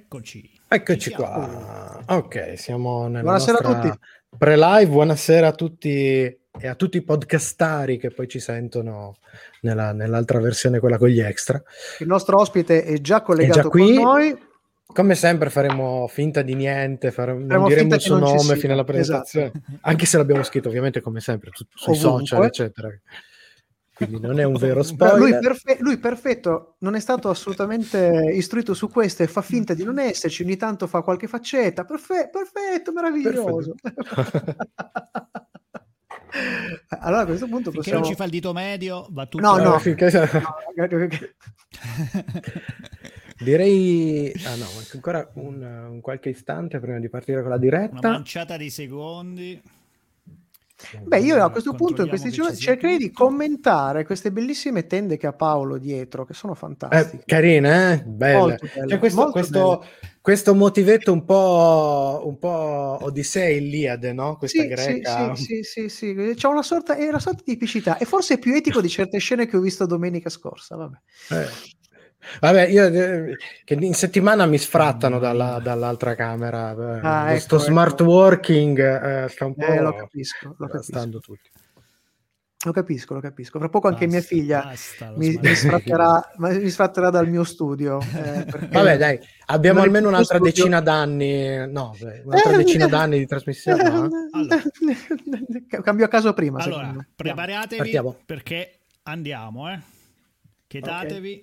Eccoci. Eccoci qua. Ok, siamo nella Buonasera a tutti. pre-live. Buonasera a tutti e a tutti i podcastari che poi ci sentono nella- nell'altra versione, quella con gli extra. Il nostro ospite è già È collegato già qui. con noi. Come sempre faremo finta di niente, fare- non Faremo diremo finta il suo non nome fino alla presentazione, anche se l'abbiamo scritto ovviamente come sempre su- sui Ovunque. social, eccetera. Quindi non è un vero Lui, spoiler. perfe- lui perfetto, non è stato assolutamente istruito su questo e fa finta di non esserci, ogni tanto fa qualche faccetta. Perfe- perfetto, meraviglioso. allora a questo punto Finché possiamo... non ci fa il dito medio, va tutto No, no. Finché- Direi, ah no, manca ancora un, un qualche istante prima di partire con la Una diretta. manciata di secondi. Beh, io a questo punto in questi giorni cercherei di commentare queste bellissime tende che ha Paolo dietro, che sono Eh, fantastiche. carine, eh? Belle. Molto belle, C'è questo, molto questo, questo motivetto un po', un po' Odissea e Iliade, no? Questa Sì, greca. sì, sì, sì, sì, sì. C'è una sorta, è una sorta di epicità e forse è più etico di certe scene che ho visto domenica scorsa. Vabbè. Eh. Vabbè, io eh, che in settimana mi sfrattano dalla- dall'altra camera. eh, Ah, questo ecco, smart ecco. working eh, sta un po' Eh, lo capisco, lo capisco. tutti. Lo capisco, lo capisco. Fra poco anche mia Basta, figlia basta, lo mi, mi sfratterà, mi sfratterà dal mio studio. eh, Vabbè, dai, abbiamo almeno un'altra studio. decina d'anni, no, beh, un'altra Eh, decina d'anni di trasmissione. no? Allora. Cambio a caso prima. Allora, preparatevi Partiamo. perché andiamo, eh. Chetatevi.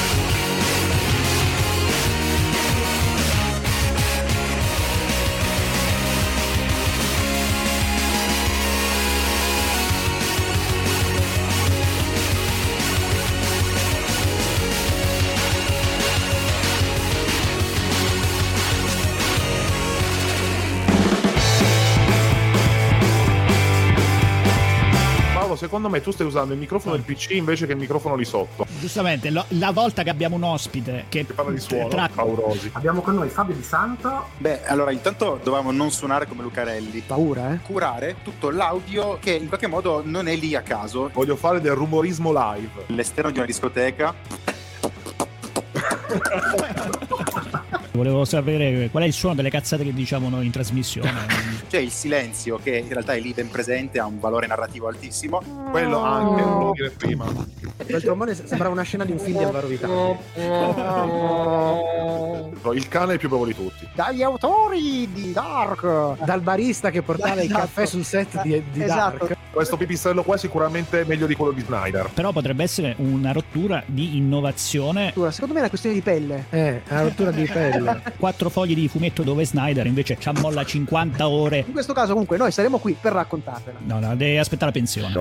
Secondo me tu stai usando il microfono del PC invece che il microfono lì sotto. Giustamente, lo- la volta che abbiamo un ospite che Che parla di suono, tra- paurosi. Abbiamo con noi Fabio Di Santo. Beh, allora intanto dovevamo non suonare come Lucarelli. Paura, eh? Curare tutto l'audio che in qualche modo non è lì a caso. Voglio fare del rumorismo live. L'esterno di una discoteca. Volevo sapere qual è il suono delle cazzate che diciamo noi in trasmissione. C'è il silenzio che in realtà è lì ben presente, ha un valore narrativo altissimo. Quello anche, non volevo dire prima. Quel trombone sembra una scena di un film di Alvaro Vitale. Il cane è il più bravo di tutti. Dagli autori di Dark. Dal barista che portava il Esatto. caffè sul set di, di Esatto. Dark. Questo pipistrello qua è sicuramente meglio di quello di Snyder. Però potrebbe essere una rottura di innovazione. Secondo me è una questione di pelle. Eh, è una rottura di pelle. Quattro fogli di fumetto dove Snyder invece ci ammolla 50 ore. In questo caso, comunque, noi saremo qui per raccontarvela. No, no, deve aspettare la pensione.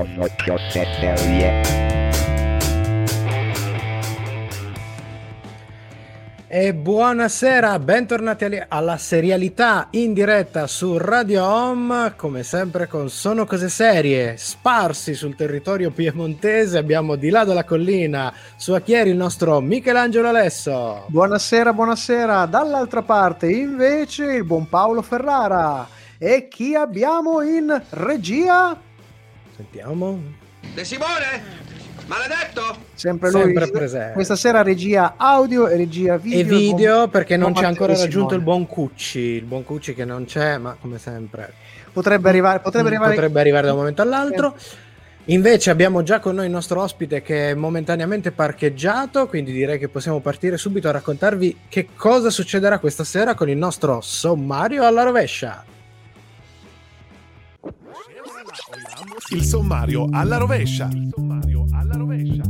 E buonasera, bentornati alla serialità in diretta su Radio Home, come sempre con Sono Cose Serie, sparsi sul territorio piemontese, abbiamo di là dalla collina, su Achieri il nostro Michelangelo Alesso. Buonasera, buonasera. Dall'altra parte, invece, il buon Paolo Ferrara. E chi abbiamo in regia? Sentiamo. De Simone? Maledetto? Sempre lui. Sempre presente. Questa sera regia audio e regia video. E video perché non buon c'è ancora raggiunto il buon Cucci, il buon Cucci che non c'è, ma come sempre Potrebbe arrivare, potrebbe arrivare potrebbe arrivare da un momento all'altro. Invece abbiamo già con noi il nostro ospite che è momentaneamente parcheggiato, quindi direi che possiamo partire subito a raccontarvi che cosa succederà questa sera con il nostro sommario alla rovescia. Il sommario alla rovescia. Il sommario alla rovescia.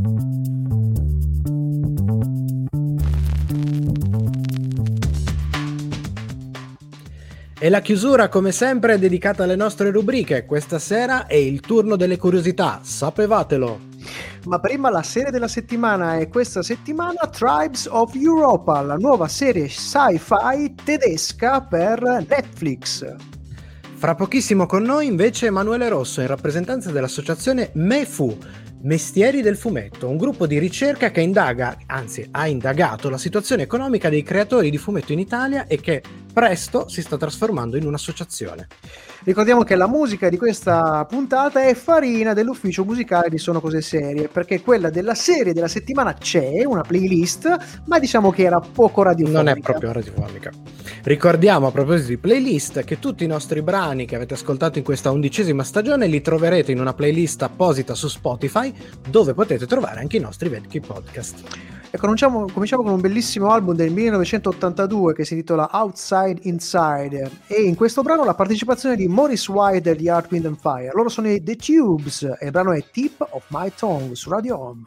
E la chiusura, come sempre, è dedicata alle nostre rubriche. Questa sera è il turno delle curiosità, sapevatelo. Ma prima la serie della settimana è questa settimana Tribes of Europa, la nuova serie sci-fi tedesca per Netflix. Fra pochissimo con noi invece Emanuele Rosso in rappresentanza dell'associazione MEFU, Mestieri del Fumetto, un gruppo di ricerca che indaga, anzi ha indagato la situazione economica dei creatori di fumetto in Italia e che presto si sta trasformando in un'associazione. Ricordiamo che la musica di questa puntata è farina dell'ufficio musicale di Sono Cose Serie, perché quella della serie della settimana c'è, una playlist, ma diciamo che era poco radiofonica. Non è proprio radiofonica. Ricordiamo a proposito di playlist che tutti i nostri brani che avete ascoltato in questa undicesima stagione li troverete in una playlist apposita su Spotify dove potete trovare anche i nostri vecchi podcast. E cominciamo, cominciamo con un bellissimo album del 1982 che si intitola Outside Inside e in questo brano la partecipazione di Maurice White degli Art Wind and Fire. Loro sono i The Tubes e il brano è Tip of My Tongue su Radio Home.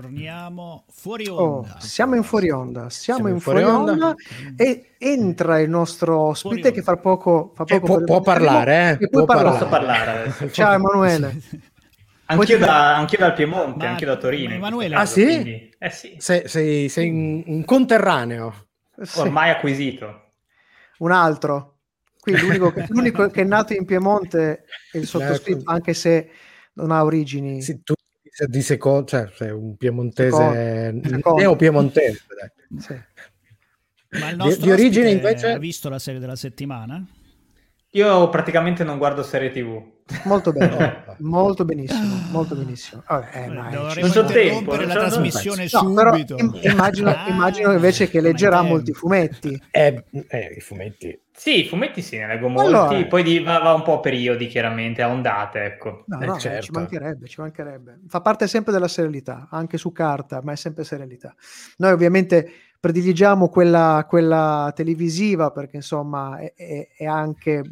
Torniamo fuori Oh, onda. siamo in fuori onda, siamo, Siamo in fuori onda, e entra il nostro ospite Fuori che fra poco, fra Eh, poco può- può parlare, eh, può parlare. Posso parlare adesso? Ciao Emanuele. Anch'io da, anch'io dal Piemonte, Ma- anch'io da Torino. in Emanuele- Ah, sì? eh sì, Sei, sei- sei un, un conterraneo. Sì, ormai acquisito. un altro. Qui l'unico, che- l'unico che è nato in Piemonte è il sottoscritto, anche se non ha origini. Sì, tu di secondo, cioè sei un piemontese, Secondo. Neo-piemontese. dai. Sì. Ma il Di- nostro di origine, ospite invece- ha visto la serie della settimana? Io praticamente non guardo serie TV. Molto bene, molto benissimo, molto benissimo. Vabbè, eh, ma è- Dovremmo non interrompere tempo, non la trasmissione No, però subito. immagino, Ah, immagino invece che leggerà molti fumetti. Eh, eh, i fumetti. Sì, i fumetti sì, ne leggo molti, Allora- poi di- va, va un po' a periodi chiaramente, a ondate, ecco. No, Eh, no, certo. ci mancherebbe, ci mancherebbe. Fa parte sempre della serialità, anche su carta, ma è sempre serialità. Noi ovviamente prediligiamo quella, quella televisiva perché insomma è, è- è anche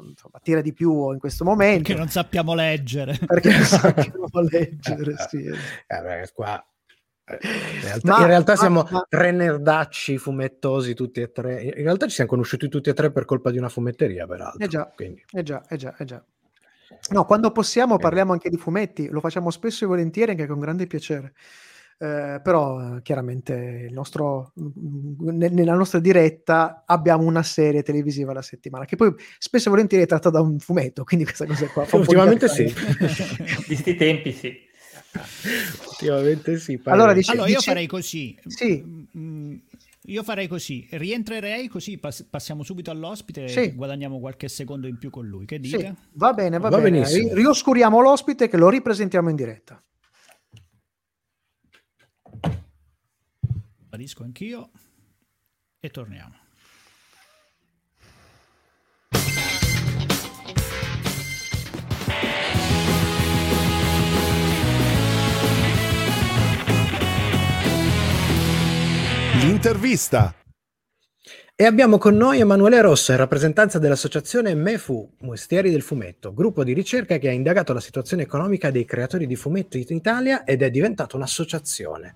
insomma, tira di più in questo momento Che non sappiamo leggere. perché non sappiamo leggere. Sì. Eh, beh, qua, eh, in realtà, Ma- in realtà ma- siamo ma- tre nerdacci fumettosi tutti e tre. In realtà ci siamo conosciuti tutti e tre per colpa di una fumetteria, peraltro. Eh già. Quindi, Eh già, eh già, eh già. No, quando possiamo parliamo anche di fumetti, lo facciamo spesso e volentieri anche con grande piacere. Eh, però eh, chiaramente il nostro, mm, ne- nella nostra diretta abbiamo una serie televisiva alla settimana che poi spesso e volentieri è tratta da un fumetto, quindi questa cosa qua fa ultimamente sì. Di sti tempi sì. ultimamente sì. Allora, pare- dice- Allora, io dice- farei così. Sì. Mm, Io farei così, rientrerei così pass- passiamo subito all'ospite Sì. e guadagniamo qualche secondo in più con lui. Che Sì, dite? va bene, va, Va bene. benissimo. Ri- rioscuriamo l'ospite che lo ripresentiamo in diretta. Sparisco anch'io e torniamo. L'intervista. E abbiamo con noi Emanuele Rosso, in rappresentanza dell'associazione MEFU, Mestieri del Fumetto, gruppo di ricerca che ha indagato la situazione economica dei creatori di fumetti in Italia ed è diventato un'associazione.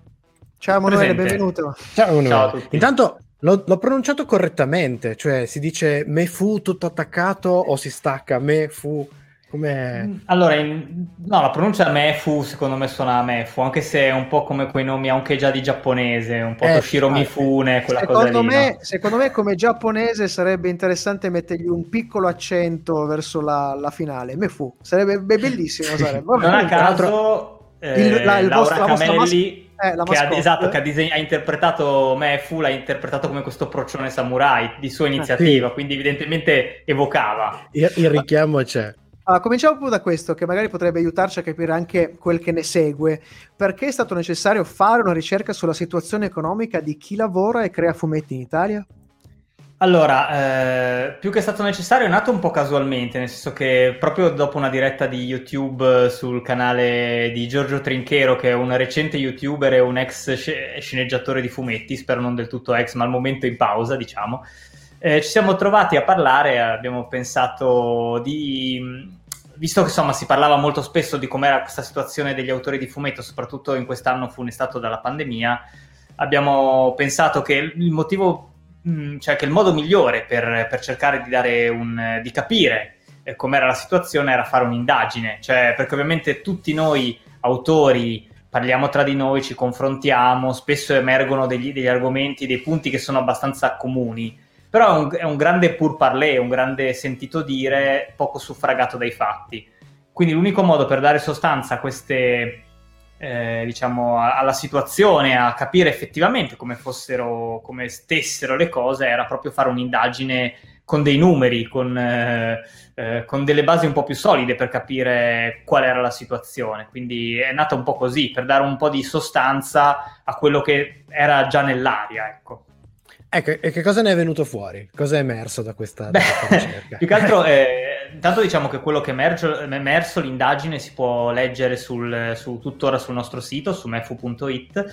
Ciao Emanuele, Presente. benvenuto. Ciao, Emanuele. Ciao a tutti. Intanto l'ho, l'ho pronunciato correttamente, cioè si dice MEFU tutto attaccato o si stacca MEFU? Come... Allora, in- no, la pronuncia Mefu secondo me suona Mefu, anche se è un po' come quei nomi anche già di giapponese, un po' Eh, Toshiro. Mifune, quella cosa Secondo lì. me, no? secondo me, come giapponese, sarebbe interessante mettergli un piccolo accento verso la, la finale. Me fu, sarebbe be- bellissimo. Sarebbe. Non a caso, eh, Il- la- il Laura vostro- Camelli, eh, che ha, esatto, che ha, diseg- ha interpretato Mefu, l'ha interpretato come questo procione samurai di sua iniziativa, quindi evidentemente evocava. Il, il richiamo c'è. Allora, cominciamo proprio da questo, che magari potrebbe aiutarci a capire anche quel che ne segue. Perché è stato necessario fare una ricerca sulla situazione economica di chi lavora e crea fumetti in Italia? Allora, eh, più che è stato necessario, è nato un po' casualmente, nel senso che proprio dopo una diretta di YouTube sul canale di Giorgio Trinchero, che è un recente YouTuber e un ex sce- sceneggiatore di fumetti, spero non del tutto ex, ma al momento in pausa, diciamo, eh, ci siamo trovati a parlare, abbiamo pensato di... Visto che insomma si parlava molto spesso di com'era questa situazione degli autori di fumetto, soprattutto in quest'anno funestato dalla pandemia, abbiamo pensato che il motivo mh, cioè che il modo migliore per, per cercare di un di capire eh, com'era la situazione era fare un'indagine, cioè perché ovviamente tutti noi autori parliamo tra di noi, ci confrontiamo, spesso emergono degli, degli argomenti, dei punti che sono abbastanza comuni, però è un, è un grande pur parler, un grande sentito dire poco suffragato dai fatti. Quindi l'unico modo per dare sostanza a queste, eh, diciamo, alla situazione, a capire effettivamente come fossero, come stessero le cose, era proprio fare un'indagine con dei numeri, con, eh, eh, con delle basi un po' più solide per capire qual era la situazione. Quindi è nata un po' così, per dare un po' di sostanza a quello che era già nell'aria, ecco. Ecco, e che cosa ne è venuto fuori? Cosa è emerso da questa, da questa Beh, ricerca? più che altro, eh, intanto diciamo che quello che è è emerso, l'indagine si può leggere sul, su, tuttora sul nostro sito, su mefu.it,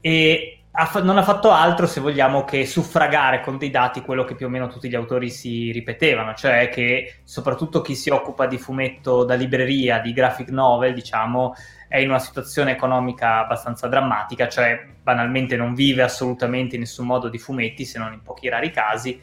e ha non ha fatto altro, se vogliamo, che suffragare con dei dati quello che più o meno tutti gli autori si ripetevano, cioè che soprattutto chi si occupa di fumetto da libreria, di graphic novel, diciamo, è in una situazione economica abbastanza drammatica, cioè banalmente non vive assolutamente in nessun modo di fumetti, se non in pochi rari casi,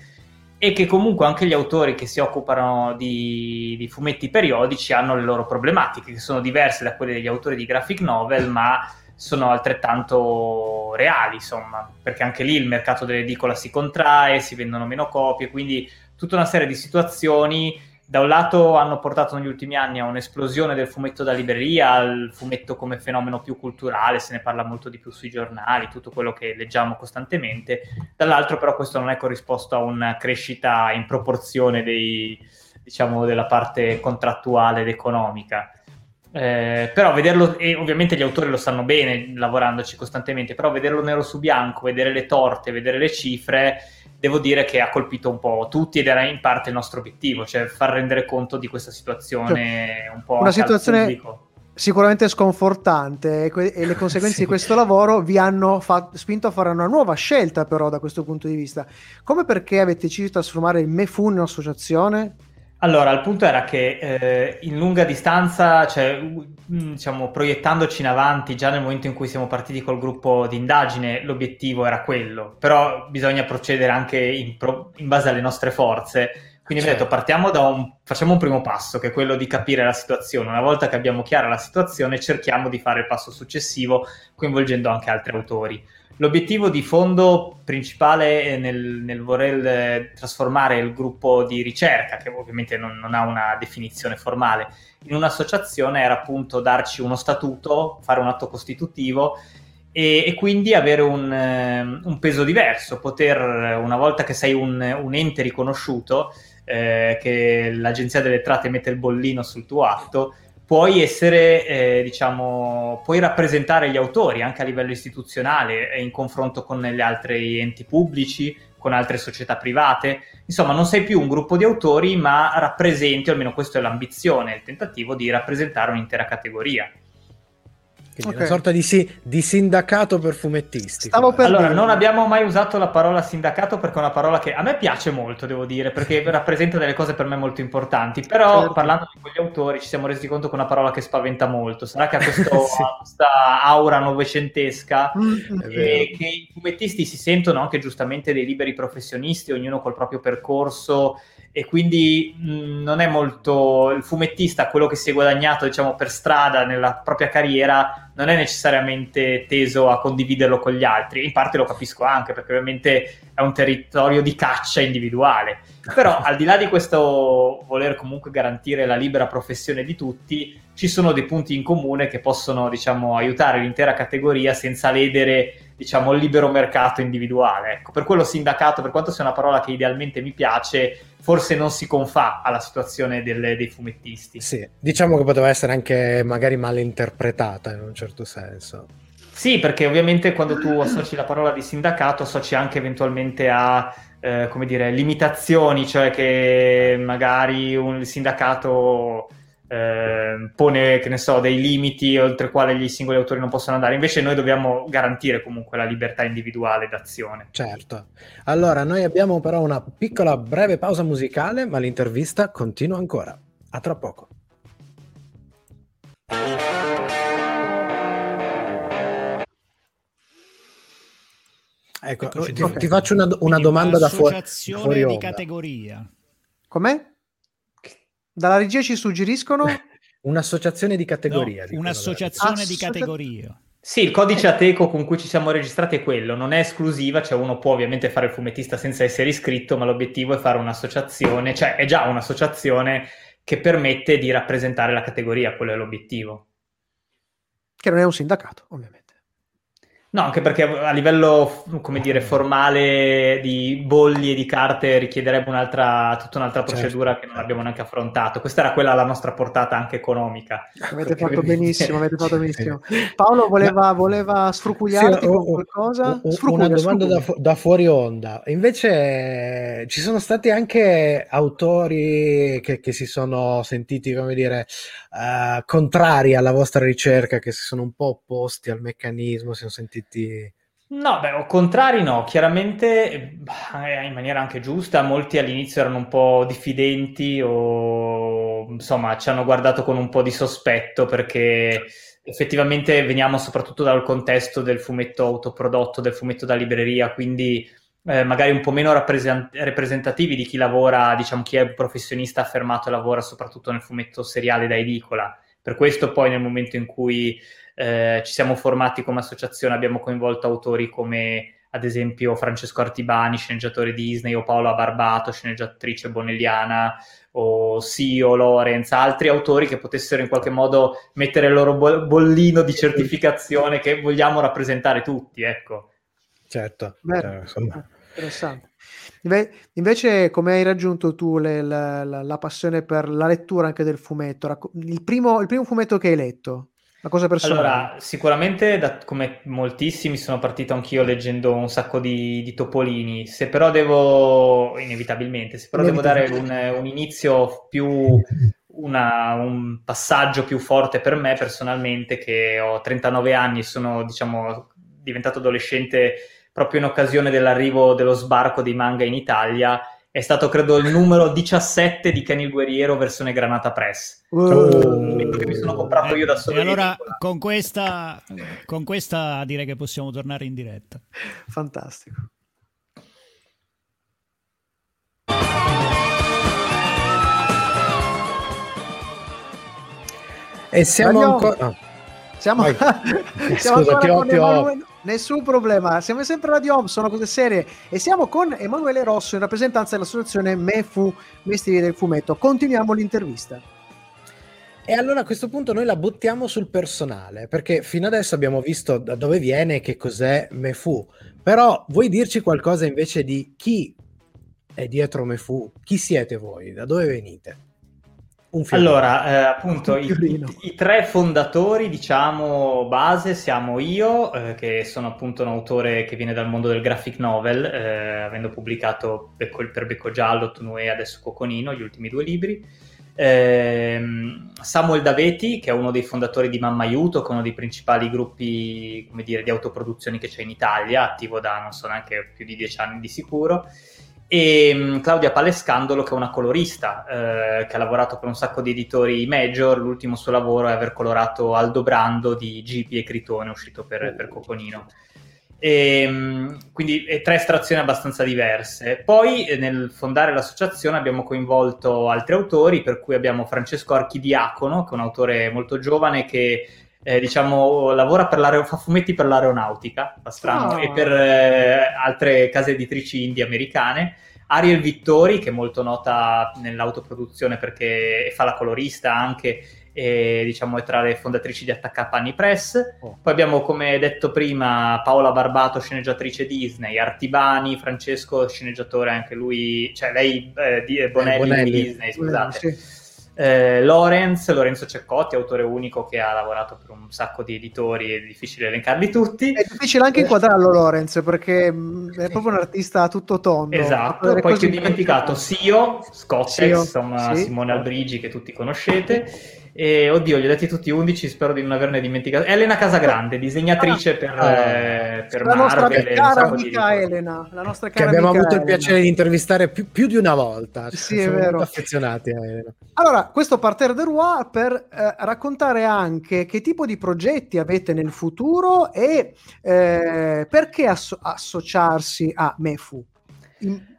e che comunque anche gli autori che si occupano di, di fumetti periodici hanno le loro problematiche, che sono diverse da quelle degli autori di graphic novel, ma sono altrettanto reali, insomma, perché anche lì il mercato dell'edicola si contrae, si vendono meno copie, quindi tutta una serie di situazioni da un lato hanno portato negli ultimi anni a un'esplosione del fumetto da libreria, al fumetto come fenomeno più culturale, se ne parla molto di più sui giornali, tutto quello che leggiamo costantemente, dall'altro però questo non è corrisposto a una crescita in proporzione dei, diciamo, della parte contrattuale ed economica. Eh, però vederlo, e ovviamente gli autori lo sanno bene lavorandoci costantemente, però vederlo nero su bianco, vedere le torte, vedere le cifre, devo dire che ha colpito un po' tutti ed era in parte il nostro obiettivo, cioè far rendere conto di questa situazione un po' Una situazione pubblico. sicuramente sconfortante e, que- e le conseguenze Sì. di questo lavoro vi hanno fa- spinto a fare una nuova scelta però da questo punto di vista. Come perché avete deciso di trasformare il MEFU in un'associazione? Allora, il punto era che eh, in lunga distanza, cioè, mh, diciamo, proiettandoci in avanti, già nel momento in cui siamo partiti col gruppo di indagine, l'obiettivo era quello, però bisogna procedere anche in, pro- in base alle nostre forze. Quindi Certo. detto, partiamo da un, facciamo un primo passo, che è quello di capire la situazione. Una volta che abbiamo chiara la situazione, cerchiamo di fare il passo successivo, coinvolgendo anche altri autori. L'obiettivo di fondo principale è nel, nel voler eh, trasformare il gruppo di ricerca, che ovviamente non, non ha una definizione formale, in un'associazione era appunto darci uno statuto, fare un atto costitutivo e, e quindi avere un, eh, un peso diverso, poter, eh, una volta che sei un, un ente riconosciuto, eh, che l'agenzia delle entrate mette il bollino sul tuo atto, puoi essere, eh, diciamo, puoi rappresentare gli autori anche a livello istituzionale in confronto con gli altri enti pubblici, con altre società private. Insomma, non sei più un gruppo di autori, ma rappresenti, almeno questa è l'ambizione, il tentativo di rappresentare un'intera categoria. Quindi Ok. una sorta di, si- di sindacato per fumettisti. Stavo per- Allora, dire. non abbiamo mai usato la parola sindacato perché è una parola che a me piace molto, devo dire, perché rappresenta delle cose per me molto importanti. Però Certo. parlando con gli autori ci siamo resi conto che è una parola che spaventa molto. Sarà che ha questo- Sì. questa aura novecentesca Mm, vero. e che i fumettisti si sentono anche giustamente dei liberi professionisti, ognuno col proprio percorso e quindi mh, non è molto il fumettista, quello che si è guadagnato diciamo per strada nella propria carriera, non è necessariamente teso a condividerlo con gli altri. In parte lo capisco anche perché ovviamente è un territorio di caccia individuale. Però al di là di questo voler comunque garantire la libera professione di tutti, ci sono dei punti in comune che possono, diciamo, aiutare l'intera categoria senza ledere, diciamo, il libero mercato individuale. Ecco, per quello sindacato, per quanto sia una parola che idealmente mi piace, forse non si confà alla situazione delle- dei fumettisti. Sì, diciamo che poteva essere anche magari male interpretata in un certo senso. Sì, perché ovviamente quando tu associ la parola di sindacato associ anche eventualmente a, eh, come dire, limitazioni, cioè che magari un sindacato eh, pone, che ne so, dei limiti oltre i quali gli singoli autori non possono andare. Invece noi dobbiamo garantire comunque la libertà individuale d'azione. Certo. Allora, noi abbiamo però una piccola breve pausa musicale, ma l'intervista continua ancora. A tra poco. Ecco, Eccoci ti, ti faccio una, una domanda da fuori, fuori di categoria. Com'è? Dalla regia ci suggeriscono Un'associazione di categoria. No, un'associazione di categoria. Sì, il codice Ateco con cui ci siamo registrati è quello, non è esclusiva, cioè uno può ovviamente fare il fumettista senza essere iscritto, ma l'obiettivo è fare un'associazione, cioè è già un'associazione che permette di rappresentare la categoria, quello è l'obiettivo. Che non è un sindacato, ovviamente. No, anche perché a livello, come dire, formale di bolli e di carte richiederebbe un'altra, tutta un'altra Certo. procedura che non abbiamo neanche affrontato. Questa era quella alla nostra portata anche economica. Avete fatto benissimo, avete fatto benissimo. Paolo voleva, voleva sfrucugliarti Sì, con oh, qualcosa? Sfrucuglia, una domanda da, fu- da fuori onda. Invece eh, ci sono stati anche autori che, che si sono sentiti, come dire, eh, contrari alla vostra ricerca, che si sono un po' opposti al meccanismo, si sono sentiti... No, beh, contrari no, chiaramente eh, in maniera anche giusta, molti all'inizio erano un po' diffidenti o insomma ci hanno guardato con un po' di sospetto perché effettivamente veniamo soprattutto dal contesto del fumetto autoprodotto, del fumetto da libreria, quindi eh, magari un po' meno rappresent- rappresentativi di chi lavora, diciamo chi è un professionista affermato e lavora soprattutto nel fumetto seriale da edicola. Per questo poi nel momento in cui eh, ci siamo formati come associazione, abbiamo coinvolto autori come ad esempio Francesco Artibani, sceneggiatore Disney, o Paola Barbato, sceneggiatrice bonelliana, o Sio, Lorenz, altri autori che potessero in qualche modo mettere il loro bo- bollino di certificazione che vogliamo rappresentare tutti, ecco. Certo, Beh, cioè, insomma. Interessante. Inve- invece, come hai raggiunto tu le- la, la- la passione per la lettura anche del fumetto? Racco- il, primo, il primo fumetto che hai letto? La cosa personale? Allora, sicuramente da- come moltissimi sono partito anch'io leggendo un sacco di, di topolini, se però devo, inevitabilmente, se però devo dare un, un inizio più, una- un passaggio più forte per me personalmente, che ho 39 anni e sono, diciamo, diventato adolescente proprio in occasione dell'arrivo dello sbarco dei manga in Italia, è stato credo il numero 17 di Kenny il Guerriero versione Granata Press. Uh, libro che mi sono comprato io da solo. E allora con questa, con questa direi che possiamo tornare in diretta. fantastico. E siamo ancora... Siamo, Vai. siamo Scusa, ancora ti ho- ti Nessun problema, siamo sempre Radio Home, sono cose serie e siamo con Emanuele Rosso in rappresentanza dell'associazione MEFU, Mestieri del Fumetto. Continuiamo l'intervista. E allora a questo punto noi la buttiamo sul personale, perché fino adesso abbiamo visto da dove viene e che cos'è Mefu. Però vuoi dirci qualcosa invece di chi è dietro Mefu? Chi siete voi? Da dove venite? Allora, eh, appunto, i, i- tre fondatori, diciamo, base siamo io, eh, che sono appunto un autore che viene dal mondo del graphic novel, eh, avendo pubblicato Becco- per Becco Giallo, Tunue e adesso Coconino, gli ultimi due libri. Ehm, Samuel Daveti, che è uno dei fondatori di Mamma Aiuto, che è uno dei principali gruppi, come dire, di autoproduzioni che c'è in Italia, attivo da, non so, neanche più di dieci anni di sicuro e mh, Claudia Palescandolo che è una colorista eh, che ha lavorato per un sacco di editori major, l'ultimo suo lavoro è aver colorato Aldo Brando di Gipi e Critone uscito per, per Coconino. E, mh, quindi e tre estrazioni abbastanza diverse. Poi eh, nel fondare l'associazione abbiamo coinvolto altri autori, per cui abbiamo Francesco Archidiacono, che è un autore molto giovane che eh, diciamo lavora per l'aereo- fa fumetti per l'aeronautica, fa strano, Ah. e per eh, altre case editrici indie americane. Ariel Vittori, che è molto nota nell'autoproduzione perché fa la colorista anche, e, diciamo è tra le fondatrici di Attaccapanni Press. Oh. Poi abbiamo, come detto prima, Paola Barbato, sceneggiatrice Disney, Artibani, Francesco, sceneggiatore anche lui, cioè lei, eh, di, eh, Bonelli, Bonelli. Disney, scusate. Sì. Eh, Lorenz, Lorenzo Ceccotti, autore unico che ha lavorato per un sacco di editori, è difficile elencarli tutti. È difficile anche inquadrarlo Lorenz perché mh, è proprio un artista a tutto tondo. Esatto, poi che ho dimenticato Sio, Scottex, Sio, insomma sì. Simone Albrigi che tutti conoscete. E oddio, li ho detti tutti 11, spero di non averne dimenticato. Elena Casagrande, disegnatrice per, Ah. eh, per La nostra Marvel. un cara amica. Elena, la nostra che cara abbiamo amica avuto il Elena. piacere di intervistare più, più di una volta. Sì, è Siamo vero. molto affezionati a Elena. Allora, questo parterre de Roi per eh, raccontare anche che tipo di progetti avete nel futuro e eh, perché asso- associarsi a MEFU.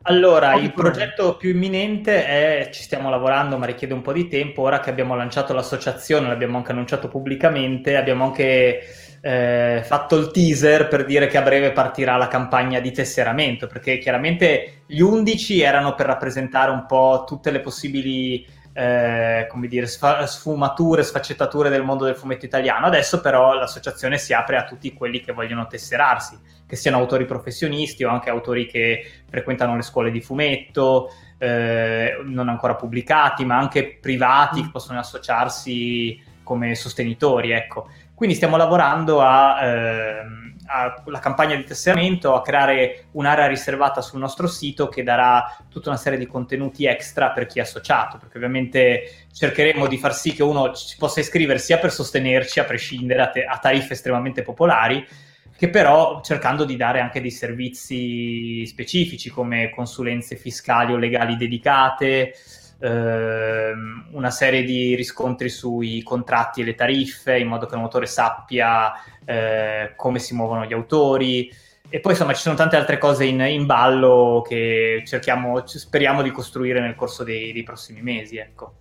Allora, il progetto più imminente è, ci stiamo lavorando, ma richiede un po' di tempo. Ora che abbiamo lanciato l'associazione, l'abbiamo anche annunciato pubblicamente, abbiamo anche eh, fatto il teaser per dire che a breve partirà la campagna di tesseramento, perché chiaramente gli 11 erano per rappresentare un po' tutte le possibili eh, come dire, sfumature, sfaccettature del mondo del fumetto italiano. Adesso però l'associazione si apre a tutti quelli che vogliono tesserarsi, che siano autori professionisti o anche autori che frequentano le scuole di fumetto, eh, non ancora pubblicati, ma anche privati che possono associarsi come sostenitori, ecco. Quindi stiamo lavorando a, ehm, alla campagna di tesseramento, a creare un'area riservata sul nostro sito che darà tutta una serie di contenuti extra per chi è associato, perché ovviamente cercheremo di far sì che uno ci possa iscrivere sia per sostenerci, a prescindere, a, te- a tariffe estremamente popolari, che però cercando di dare anche dei servizi specifici come consulenze fiscali o legali dedicate, ehm, una serie di riscontri sui contratti e le tariffe, in modo che un autore sappia eh, come si muovono gli autori. E poi insomma ci sono tante altre cose in, in ballo che cerchiamo, speriamo di costruire nel corso dei, dei prossimi mesi. Ecco.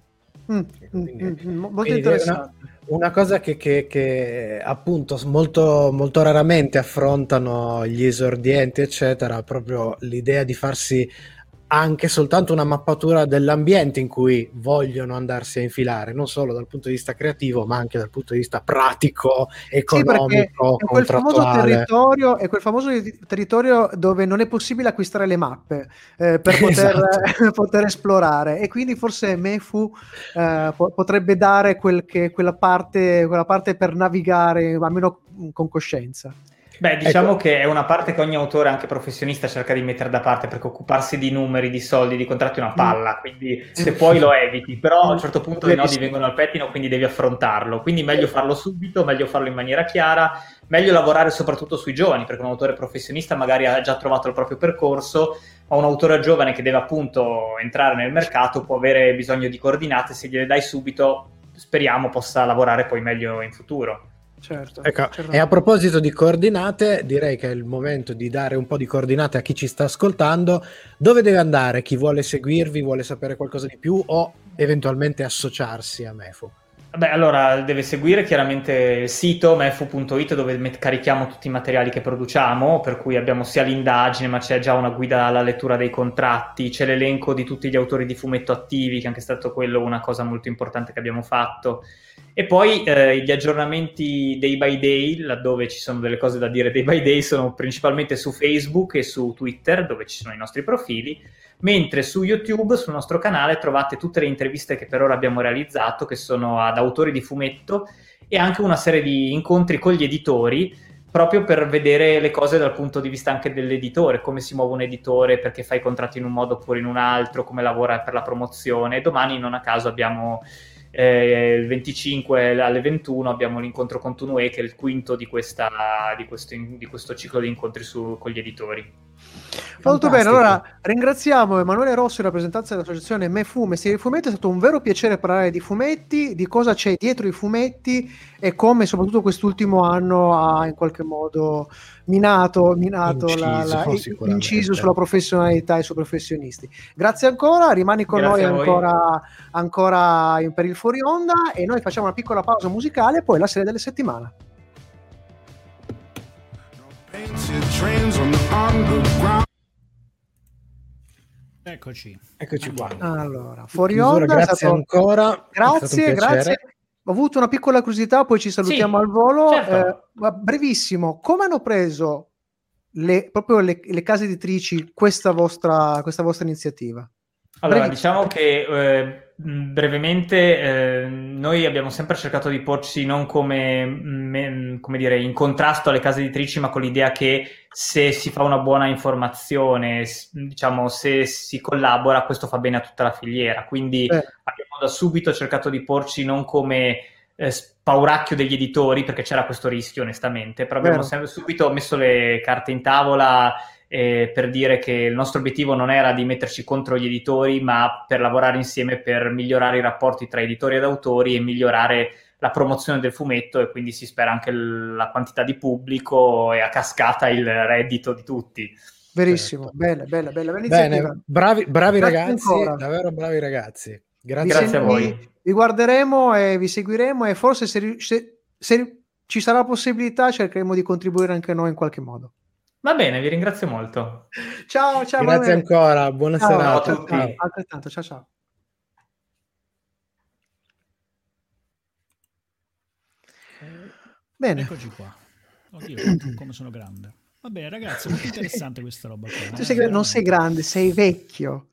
Mm, Quindi- mm, mm, molto quindi interessante. Una cosa che, che- che, appunto molto, molto raramente affrontano gli esordienti, eccetera, proprio l'idea di farsi anche soltanto una mappatura dell'ambiente in cui vogliono andarsi a infilare, non solo dal punto di vista creativo, ma anche dal punto di vista pratico, Sì, economico, è quel famoso territorio, è quel famoso territorio dove non è possibile acquistare le mappe eh, per poter, Esatto. poter esplorare e quindi forse Mefu eh, po- potrebbe dare quel che- quella, parte, quella parte per navigare almeno con coscienza. Beh, diciamo Ecco. che è una parte che ogni autore, anche professionista, cerca di mettere da parte perché occuparsi di numeri, di soldi, di contratti è una palla. Quindi se puoi lo eviti, però a un certo punto i nodi vengono al pettino, quindi devi affrontarlo. Quindi meglio farlo subito, meglio farlo in maniera chiara, meglio lavorare soprattutto sui giovani, perché un autore professionista magari ha già trovato il proprio percorso, ma un autore giovane che deve appunto entrare nel mercato può avere bisogno di coordinate, se gliele dai subito speriamo possa lavorare poi meglio in futuro. Certo. Ecco, certo. e a proposito di coordinate, direi che è il momento di dare un po' di coordinate a chi ci sta ascoltando. Dove deve andare? Chi vuole seguirvi, vuole sapere qualcosa di più o eventualmente associarsi a Mefu? Beh, allora deve seguire chiaramente il sito mefu.it dove met- carichiamo tutti i materiali che produciamo, per cui abbiamo sia l'indagine, ma c'è già una guida alla lettura dei contratti, c'è l'elenco di tutti gli autori di fumetto attivi, che è anche stato quello una cosa molto importante che abbiamo fatto. E poi eh, gli aggiornamenti day by day, laddove ci sono delle cose da dire day by day, sono principalmente su Facebook e su Twitter, dove ci sono i nostri profili, mentre su YouTube, sul nostro canale, trovate tutte le interviste che per ora abbiamo realizzato, che sono ad autori di fumetto, e anche una serie di incontri con gli editori, proprio per vedere le cose dal punto di vista anche dell'editore, come si muove un editore, perché fa i contratti in un modo oppure in un altro, come lavora per la promozione. Domani, non a caso, abbiamo eh, il 25 alle 21 abbiamo l'incontro con Tunue, che è il quinto di, questa, di, questo, di questo ciclo di incontri su- con gli editori. Molto bene, allora ringraziamo Emanuele Rossi in rappresentanza dell'associazione Me Fu Mestieri di Fumetti, è stato un vero piacere parlare di fumetti, di cosa c'è dietro i fumetti e come soprattutto quest'ultimo anno ha in qualche modo minato, minato la- Inciso, la- sicuramente. inciso sulla professionalità e sui professionisti. Grazie ancora, rimani con Grazie noi ancora, ancora per il fuori onda e noi facciamo una piccola pausa musicale e poi la serie delle settimane. Eccoci. Eccoci qua. Allora, fuori Chiusura, onda, grazie stato- ancora. Grazie, grazie. Ho avuto una piccola curiosità, poi ci salutiamo Sì, al volo. certo. Eh, brevissimo, come hanno preso le, proprio le, le case editrici questa vostra, questa vostra iniziativa? Allora, Brevissimo. diciamo che eh, brevemente eh, noi abbiamo sempre cercato di porci non come, mh, come dire, in contrasto alle case editrici, ma con l'idea che se si fa una buona informazione, diciamo, se si collabora, questo fa bene a tutta la filiera. Quindi Eh. abbiamo da subito cercato di porci non come eh, spauracchio degli editori, perché c'era questo rischio, onestamente, però abbiamo sempre subito messo le carte in tavola eh, per dire che il nostro obiettivo non era di metterci contro gli editori, ma per lavorare insieme per migliorare i rapporti tra editori ed autori e migliorare la promozione del fumetto e quindi si spera anche l- la quantità di pubblico e a cascata il reddito di tutti. Verissimo, Certo. bella, bella, bella, bella. Bene, bravi, bravi Grazie ragazzi, ancora. davvero bravi ragazzi. Grazie, Grazie a voi. Vi guarderemo e vi seguiremo e forse se, se- se ci sarà possibilità cercheremo di contribuire anche noi in qualche modo. Va bene, vi ringrazio molto. Ciao, ciao. Grazie Manuel. ancora, buona ciao, serata. a tutti. Altrettanto, ciao ciao. Bene. Eccoci qua. Oddio, come sono grande. Va bene, ragazzi, molto interessante questa roba qua. Tu eh? sei, non sei grande, sei vecchio.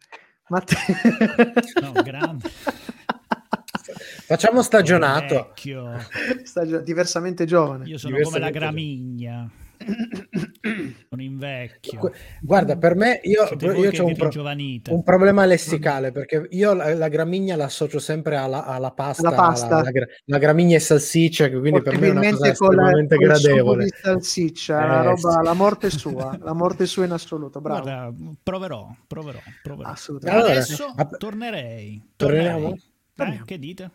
Ma te... no, grande. Facciamo stagionato. Vecchio. Stagio- diversamente giovane. Io sono come la gramigna. Giovane. Sono invecchio. Gu- Guarda, per me io, io ho un, pro- un problema lessicale perché io la, la gramigna l'associo sempre alla, alla pasta, Alla pasta. alla- la, gra- la gramigna e salsiccia, che quindi per me è una cosa la- estremamente gradevole. di salsiccia, la, Eh, roba, sì. la morte sua, la morte sua in assoluto, bravo. Guarda, proverò, proverò, proverò. Assolutamente. Allora, Adesso app- tornerei. Torniamo? tornerei. Eh, Torniamo. che dite?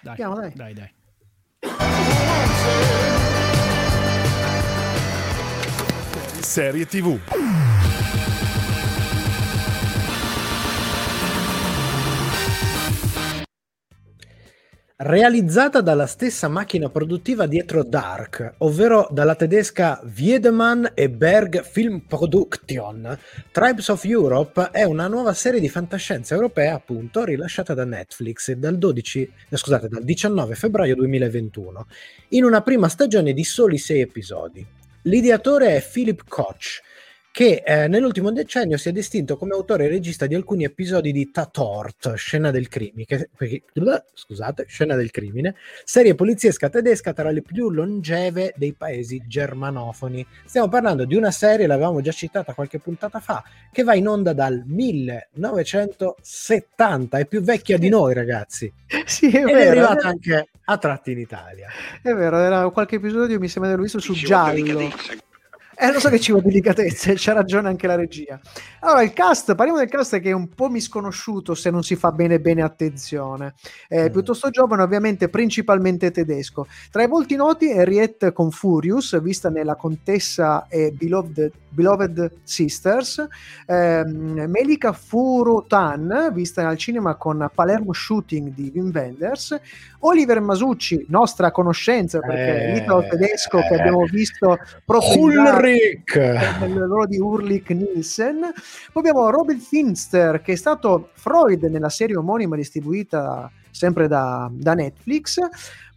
Dai, Andiamo, dai. dai, dai. Serie TV. Realizzata dalla stessa macchina produttiva dietro Dark, ovvero dalla tedesca Wiedemann e Berg Film Production, Tribes of Europe è una nuova serie di fantascienza europea, appunto, rilasciata da Netflix dal, 12, eh, scusate, dal 19 febbraio 2021, in una prima stagione di soli sei episodi. L'ideatore è Philip Koch, che eh, nell'ultimo decennio si è distinto come autore e regista di alcuni episodi di Tatort, Scena del crimine, che- scusate, Scena del crimine, serie poliziesca tedesca tra le più longeve dei paesi germanofoni. Stiamo parlando di una serie, l'avevamo già citata qualche puntata fa, che va in onda dal 1970, è più vecchia di noi ragazzi, Sì, è ed è vero, arrivata anche a tratti in Italia. è vero, era qualche episodio mi sembra di averlo visto su Giallo. Eh, lo so che ci vuole delicatezza, c'ha ragione anche la regia. Allora, il cast, parliamo del cast che è un po' misconosciuto se non si fa bene bene attenzione. È Mm. piuttosto giovane, ovviamente principalmente tedesco. Tra i volti noti Henriette Confurius, vista nella Contessa e Beloved, Beloved Sisters, ehm, Melika Furutan, vista al cinema con Palermo Shooting di Wim Wenders, Oliver Masucci, nostra conoscenza perché Eh, l'italo tedesco che eh. abbiamo visto proprio in Dark, Ulrich! nel ruolo di Urlik Nielsen. Poi abbiamo Robin Finster, che è stato Freud nella serie omonima distribuita sempre da, da Netflix.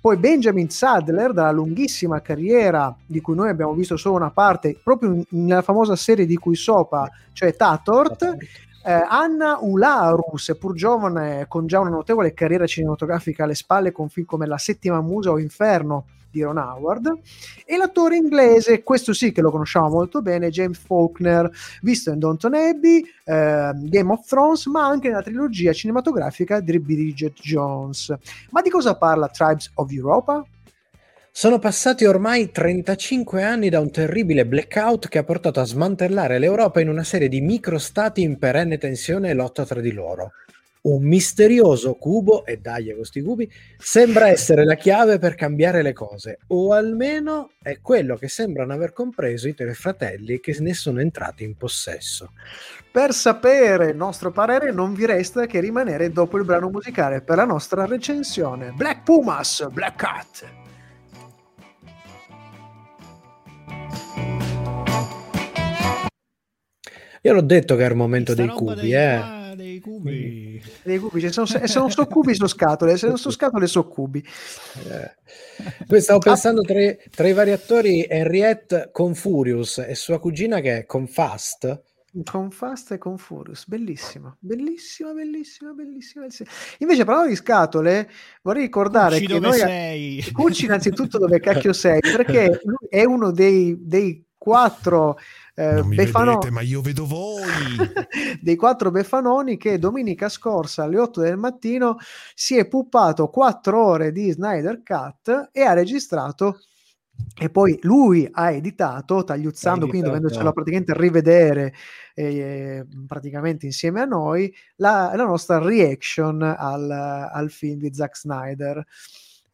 Poi Benjamin Sadler, dalla lunghissima carriera di cui noi abbiamo visto solo una parte, proprio nella famosa serie di cui sopra, cioè Tatort. Eh, Anna Ularus, seppur giovane, con già una notevole carriera cinematografica alle spalle, con film come La settima musa o Inferno di Ron Howard, e l'attore inglese, questo sì che lo conosciamo molto bene, James Faulkner, visto in Downton Abbey, eh, Game of Thrones, ma anche nella trilogia cinematografica di Bridget Jones. Ma di cosa parla Tribes of Europa? Sono passati ormai 35 anni da un terribile blackout che ha portato a smantellare l'Europa in una serie di microstati in perenne tensione e lotta tra di loro. Un misterioso cubo, e dai con questi cubi, sembra essere la chiave per cambiare le cose, o almeno è quello che sembrano aver compreso i tre fratelli che ne sono entrati in possesso. Per sapere il nostro parere non vi resta che rimanere dopo il brano musicale per la nostra recensione. Black Pumas, Black Cat. Io l'ho detto che era il momento Sta dei cubi, dei, eh. Dei cubi. Dei cubi, cioè, sono- se non so cubi sono scatole, se non so scatole so cubi. Eh. Poi stavo pensando tra i, tra i vari attori Henriette Confurius e sua cugina che è Confast. Con Fast e con Furious, bellissima, bellissima, bellissima, bellissima. Invece, parlando di scatole, vorrei ricordare Cucci, che dove noi. sei? Cucci, innanzitutto, dove cacchio sei? Perché è uno dei, dei quattro eh, Non mi Befano- vedete, ma io vedo voi. dei quattro Befanoni che domenica scorsa alle 8 del mattino si è puppato quattro ore di Snyder Cut e ha registrato e poi lui ha editato tagliuzzando Ha quindi editato. dovendocelo praticamente rivedere eh, praticamente insieme a noi la, la nostra reaction al, al film di Zack Snyder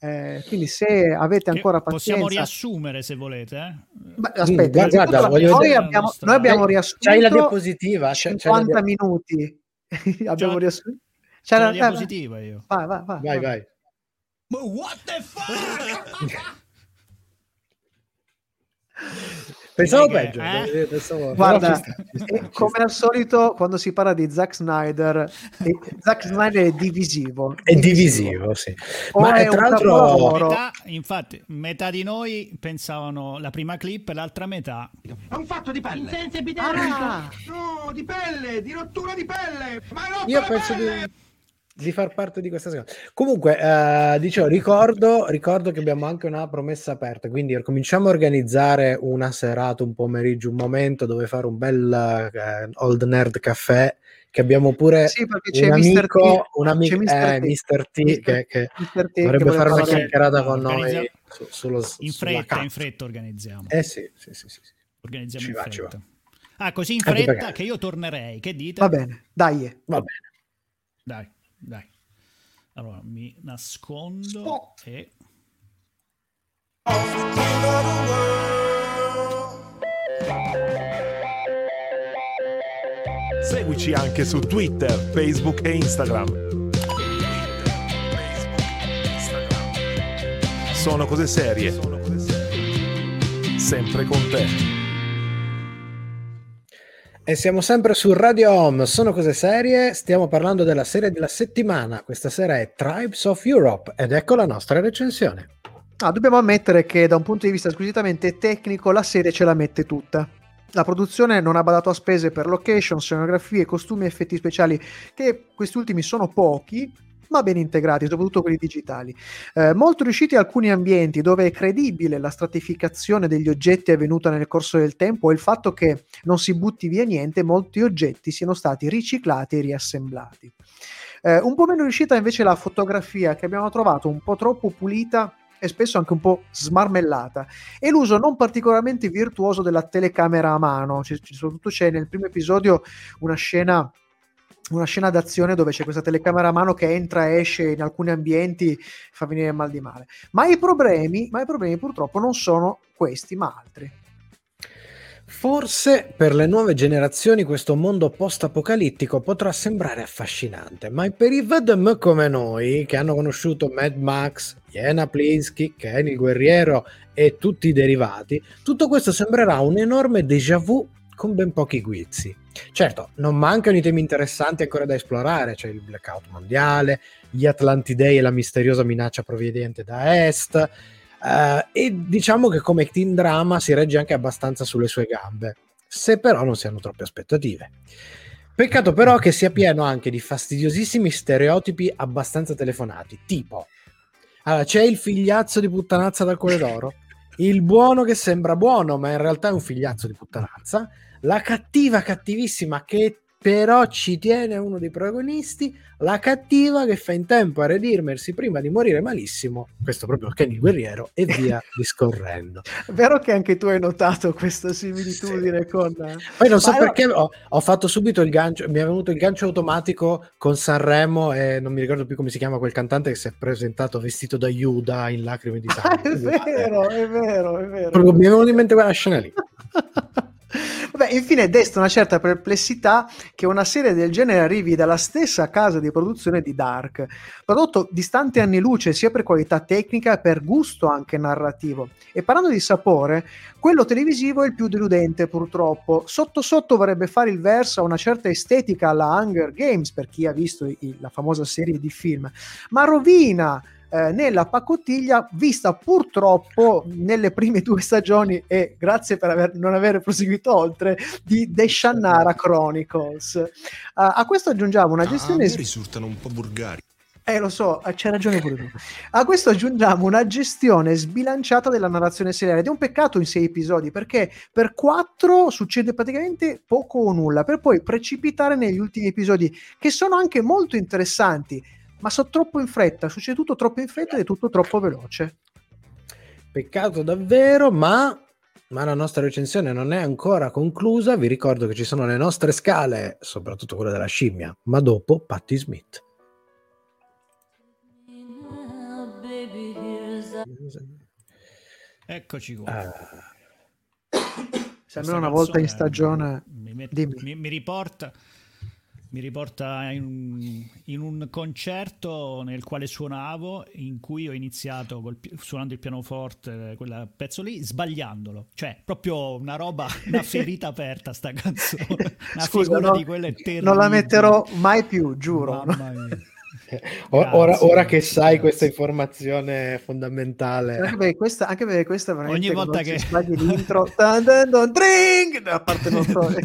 Eh, quindi se avete Che ancora possiamo pazienza riassumere se volete. eh? Beh, aspetta, Guarda, guarda, noi, la abbiamo, nostra- noi abbiamo riassunto c'hai la diapositiva? C'è- c'hai la 50 dia- minuti abbiamo riassunto C'è C'è la la- diapositiva io. vai, vai, vai, Vai, vai. Ma what the fuck? Pensavo che- peggio. eh? eh, pensavo- Guarda, ci sta, ci sta, ci come al solito, quando si parla di Zack Snyder, Zack Snyder è divisivo. È divisivo, sì. O Ma è tra l'altro. Metà, infatti, metà di noi pensavano la prima clip e l'altra metà. È un fatto di pelle. Ah, No, di pelle, di rottura di pelle. Ma io penso di, di far parte di questa seconda. Comunque, eh, dicevo, ricordo, ricordo che abbiamo anche una promessa aperta, quindi cominciamo a organizzare una serata, un pomeriggio, un momento dove fare un bel eh, Old Nerd Caffè. Che abbiamo pure Sì, perché c'è un amico, un amico, C'è eh, Mr. T. Mr. T, Mr. che, che Mr. T che vorrebbe vuole fare una chiacchierata con Organizza- noi su- sullo, In fretta, in fretta organizziamo. Eh sì, sì, sì, sì, sì. organizziamo ci in va, ci fretta. Ah, così in fretta che io tornerei. Che dite? Va bene, dai. Va bene. Dai, dai. Allora, mi nascondo e... Seguici anche su Twitter, Facebook e Instagram. Sono cose serie. Sempre con te. E siamo sempre su Radio Home, sono cose serie, stiamo parlando della serie della settimana, questa sera è Tribes of Europe ed ecco la nostra recensione. Ah, dobbiamo ammettere che da un punto di vista squisitamente tecnico la serie ce la mette tutta. La produzione non ha badato a spese per location, scenografie, costumi e effetti speciali, che questi ultimi sono pochi, ma ben integrati, soprattutto quelli digitali. Eh, molto riusciti alcuni ambienti dove è credibile la stratificazione degli oggetti avvenuta nel corso del tempo e il fatto che non si butti via niente, molti oggetti siano stati riciclati e riassemblati. Eh, un po' meno riuscita invece la fotografia che abbiamo trovato un po' troppo pulita e spesso anche un po' smarmellata e l'uso non particolarmente virtuoso della telecamera a mano. C- soprattutto c'è nel primo episodio una scena una scena d'azione dove c'è questa telecamera a mano che entra e esce in alcuni ambienti fa venire mal di male. Ma i problemi, ma i problemi purtroppo non sono questi, ma altri. Forse per le nuove generazioni questo mondo post-apocalittico potrà sembrare affascinante, ma per i Vedem come noi, che hanno conosciuto Mad Max, Jena Plinsky, Ken il guerriero e tutti i derivati, tutto questo sembrerà un enorme déjà vu con ben pochi guizzi. Certo, non mancano i temi interessanti ancora da esplorare, c'è il blackout mondiale, gli Atlantidei e la misteriosa minaccia proveniente da est, eh, e diciamo che come teen drama si regge anche abbastanza sulle sue gambe, se però non si hanno troppe aspettative. Peccato però che sia pieno anche di fastidiosissimi stereotipi abbastanza telefonati, tipo allora, c'è il figliazzo di puttanazza dal cuore d'oro, il buono che sembra buono ma in realtà è un figliazzo di puttanazza, la cattiva cattivissima che però ci tiene uno dei protagonisti, la cattiva che fa in tempo a redimersi prima di morire malissimo, questo proprio Kenny guerriero, e via discorrendo. È vero che anche tu hai notato questa similitudine con... Poi non so Ma perché ho, ho fatto subito il gancio, mi è venuto il gancio automatico con Sanremo e non mi ricordo più come si chiama quel cantante che si è presentato vestito da Yuda in lacrime di Ah, sangue. è vero, è vero, è vero. Proprio mi è venuto in mente quella scena lì. Vabbè, infine desta una certa perplessità che una serie del genere arrivi dalla stessa casa di produzione di Dark, prodotto distante anni luce sia per qualità tecnica che per gusto anche narrativo. E parlando di sapore, quello televisivo è il più deludente purtroppo. Sotto sotto vorrebbe fare il verso a una certa estetica alla Hunger Games per chi ha visto i- la famosa serie di film, ma rovina eh, nella pacottiglia vista purtroppo nelle prime due stagioni e grazie per aver- non aver proseguito oltre di The Shannara Chronicles. Eh, a questo aggiungiamo una gestione Ah, risultano un po' burgari. eh, lo so, eh, c'hai ragione pure tu. A questo aggiungiamo una gestione sbilanciata della narrazione seriale ed è un peccato in sei episodi perché per quattro succede praticamente poco o nulla per poi precipitare negli ultimi episodi che sono anche molto interessanti ma sono troppo in fretta, succede tutto troppo in fretta ed è tutto troppo veloce. Peccato davvero, ma, ma la nostra recensione non è ancora conclusa. Vi ricordo che ci sono le nostre scale, soprattutto quella della scimmia, ma dopo Patti Smith. Eccoci qua. Ah, Se almeno una volta in stagione... mi, met- mi- mi riporta mi riporta in, in un concerto nel quale suonavo, in cui ho iniziato col suonando il pianoforte, quel pezzo lì, sbagliandolo. Cioè, proprio una roba, una ferita aperta sta canzone. Una Scusa, figura no- di quelle terribili. non la metterò mai più, giuro. Mamma mia. O- ora, Grazie, ora che sai grazie. questa informazione fondamentale, Anche perché questa, anche perché questa veramente Ogni volta che- sbagli l'intro tan, dan, don, drink, da parte non so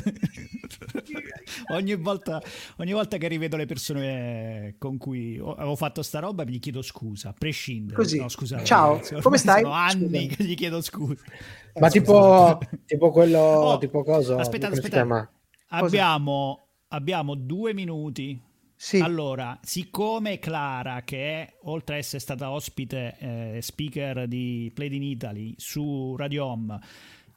ogni, volta, ogni volta che rivedo le persone con cui ho- avevo fatto sta roba gli chiedo scusa, a prescindere. Così. No, scusate, Ciao, ragazzi, come stai? Sono anni Scusa. che gli chiedo scusa. ma Eh, tipo, tipo quello, Oh, tipo si aspettate. chiama? Abbiamo, abbiamo due minuti. Sì. Allora, siccome Clara, che è, oltre a essere stata ospite eh, speaker di Played in Italy su Radio Home,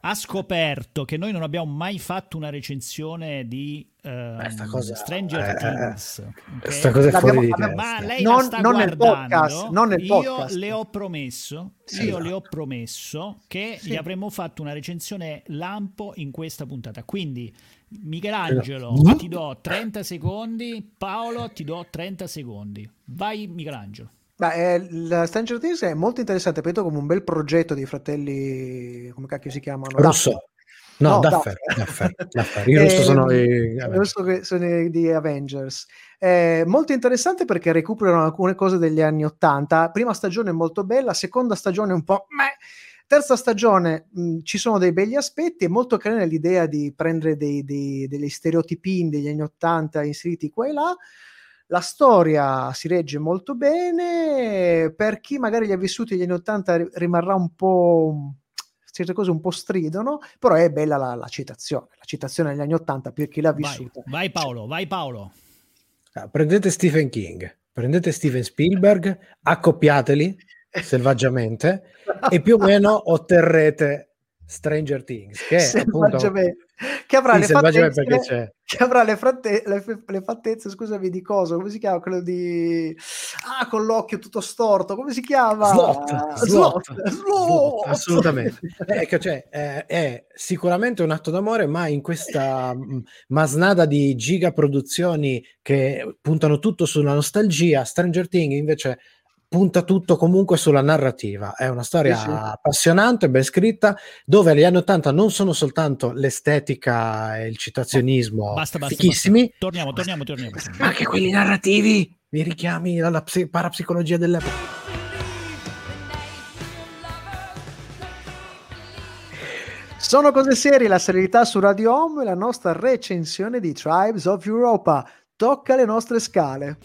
ha scoperto che noi non abbiamo mai fatto una recensione di ehm, cosa- Stranger eh, Things. ok? Sta cosa è fuori di abbiamo- testa. Ma lei Non- la sta non nel guardando. podcast, non nel io podcast. le ho promesso, Sì. io le ho promesso che Sì. gli avremmo fatto una recensione lampo in questa puntata. Quindi Michelangelo, No. ti do 30 secondi, Paolo ti do 30 secondi. Vai Michelangelo. Ma eh, la Stranger Things è molto interessante, vedo come un bel progetto dei fratelli, come cacchio si chiamano? Russo. No, No, Duffer, Duffer. Duffer, Duffer. I russo Eh, sono i... il che sono i- di Avengers. Eh, molto interessante perché recuperano alcune cose degli anni 80. Prima stagione molto bella, seconda stagione un po'... meh. Terza stagione mh, ci sono dei begli aspetti, è molto carina l'idea di prendere dei, dei, degli stereotipini degli anni 80 inseriti qua e là. La storia si regge molto bene, per chi magari li ha vissuti negli anni 80 ri- rimarrà un po' certe cose un po' stridono, però è bella la, la citazione, la citazione degli anni 80 per chi l'ha Vai, vissuta. vai Paolo, vai Paolo. Ah, Prendete Stephen King, prendete Steven Spielberg, accoppiateli selvaggiamente e più o meno otterrete Stranger Things, che è appunto... Che avrà Sì, le fattezze, che avrà le, fratte- le, le fattezze, scusami, di cosa? Come si chiama? Quello di... Ah, con l'occhio tutto storto, come si chiama? Slot, Ah, slot, slot, slot, assolutamente. Eh, che, cioè, eh, è sicuramente un atto d'amore, ma in questa mh, masnada di gigaproduzioni che puntano tutto sulla nostalgia, Stranger Things invece punta tutto comunque sulla narrativa. È una storia Sì, sì. appassionante, ben scritta, dove gli anni 80 non sono soltanto l'estetica e il citazionismo Basta, basta. fichissimi, basta. Torniamo, torniamo, torniamo. ma anche quelli narrativi, mi richiami alla psi- parapsicologia dell'epoca. Sono cose serie, la serietà su Radio Home e la nostra recensione di Tribes of Europa. Tocca le nostre scale.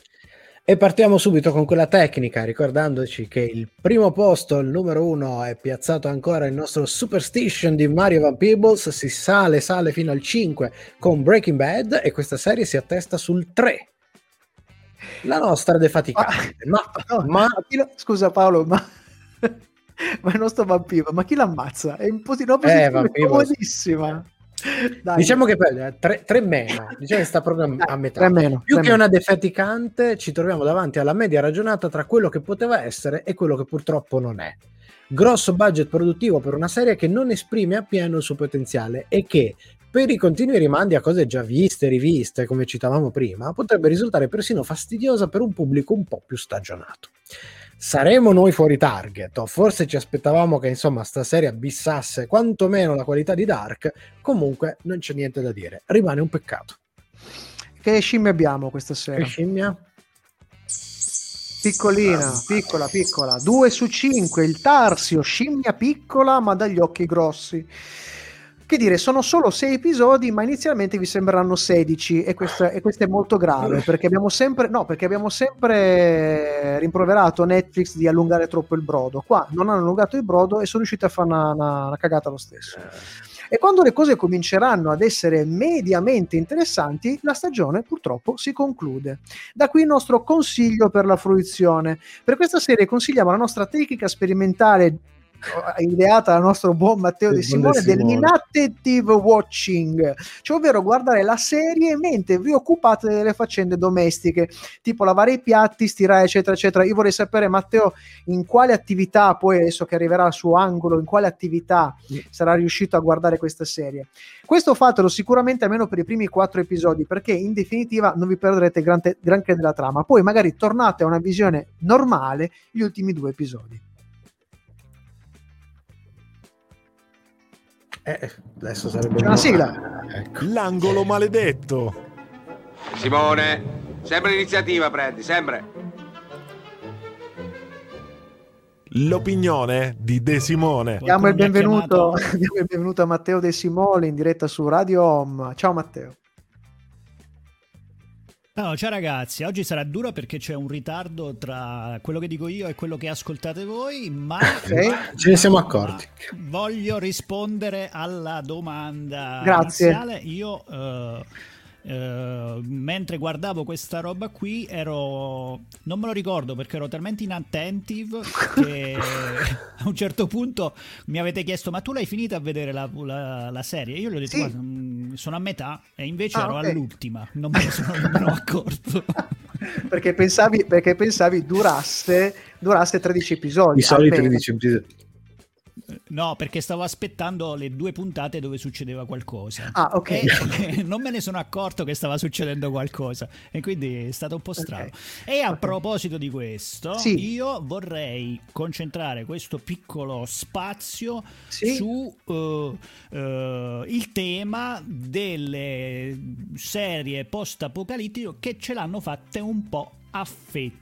E partiamo subito con quella tecnica, ricordandoci che il primo posto, il numero uno, è piazzato ancora il nostro Superstition di Mario Van Peebles, si sale, sale fino al 5 con Breaking Bad e questa serie si attesta sul 3. La nostra defaticante, ma, No, ma lo- scusa Paolo, ma... ma il nostro vampiro, ma chi l'ammazza? È in posi- una posizione vampiro. Dai. diciamo che per 3 meno, diciamo che sta proprio a- metà. tre meno, Più tre che meno. una defaticante, ci troviamo davanti alla media ragionata tra quello che poteva essere e quello che purtroppo non è. Grosso budget produttivo per una serie che non esprime appieno il suo potenziale e che, per i continui rimandi a cose già viste e riviste, come citavamo prima, potrebbe risultare persino fastidiosa per un pubblico un po' più stagionato. Saremo noi fuori target, o forse ci aspettavamo che insomma sta serie abbissasse quantomeno la qualità di Dark, comunque non c'è niente da dire, rimane un peccato. Che scimmie abbiamo questa Che sera? scimmia? Piccolina, piccola, piccola. 2 su 5, il Tarsio, scimmia piccola ma dagli occhi grossi. Che dire, sono solo 6 episodi, ma inizialmente vi sembreranno 16 e questo, e questo è molto grave perché abbiamo sempre, no, perché abbiamo sempre rimproverato Netflix di allungare troppo il brodo. Qua non hanno allungato il brodo e sono riusciti a fare una, una- una cagata lo stesso. E quando le cose cominceranno ad essere mediamente interessanti, la stagione purtroppo si conclude. Da qui il nostro consiglio per la fruizione. Per questa serie consigliamo la nostra tecnica sperimentale ideata dal nostro buon Matteo De Simone Simone. dell'inattentive watching, cioè ovvero guardare la serie mentre vi occupate delle faccende domestiche, tipo lavare i piatti, stirare, eccetera, eccetera. Io vorrei sapere, Matteo, in quale attività, poi adesso che arriverà al suo angolo, in quale attività sarà riuscito a guardare questa serie. Questo fatelo sicuramente almeno per i primi quattro episodi, perché in definitiva non vi perderete granché della trama. Poi magari tornate a una visione normale gli ultimi due episodi. Eh, adesso sarebbe C'è una sigla. Ecco. L'angolo maledetto. Simone, sempre l'iniziativa prendi, sempre. L'opinione di De Simone. Diamo il, benvenuto, diamo il benvenuto a Matteo De Simone in diretta su Radio Home. Ciao Matteo. No, ciao ragazzi, oggi sarà duro perché c'è un ritardo tra quello che dico io e quello che ascoltate voi, ma Ok. Ce ne siamo accorti. voglio rispondere alla domanda Grazie. iniziale. Io eh, eh, mentre guardavo questa roba qui ero non me lo ricordo perché ero talmente inattentive che a un certo punto mi avete chiesto ma tu l'hai finita a vedere la, la- la serie? Io gli ho detto Sì. "Guarda, mm, sono a metà e invece Ah, ero ok. all'ultima, non me ne sono nemmeno accorto. perché pensavi, perché pensavi durasse, durasse 13 episodi. I soliti almeno. 13 episodi. No, perché stavo aspettando le due puntate dove succedeva qualcosa. Ah, ok. E non me ne sono accorto che stava succedendo qualcosa. E quindi è stato un po' strano. E a Ok. proposito di questo, Sì. io vorrei concentrare questo piccolo spazio Sì. su eh, eh, il tema delle serie post-apocalittiche che ce l'hanno fatte un po' a fette.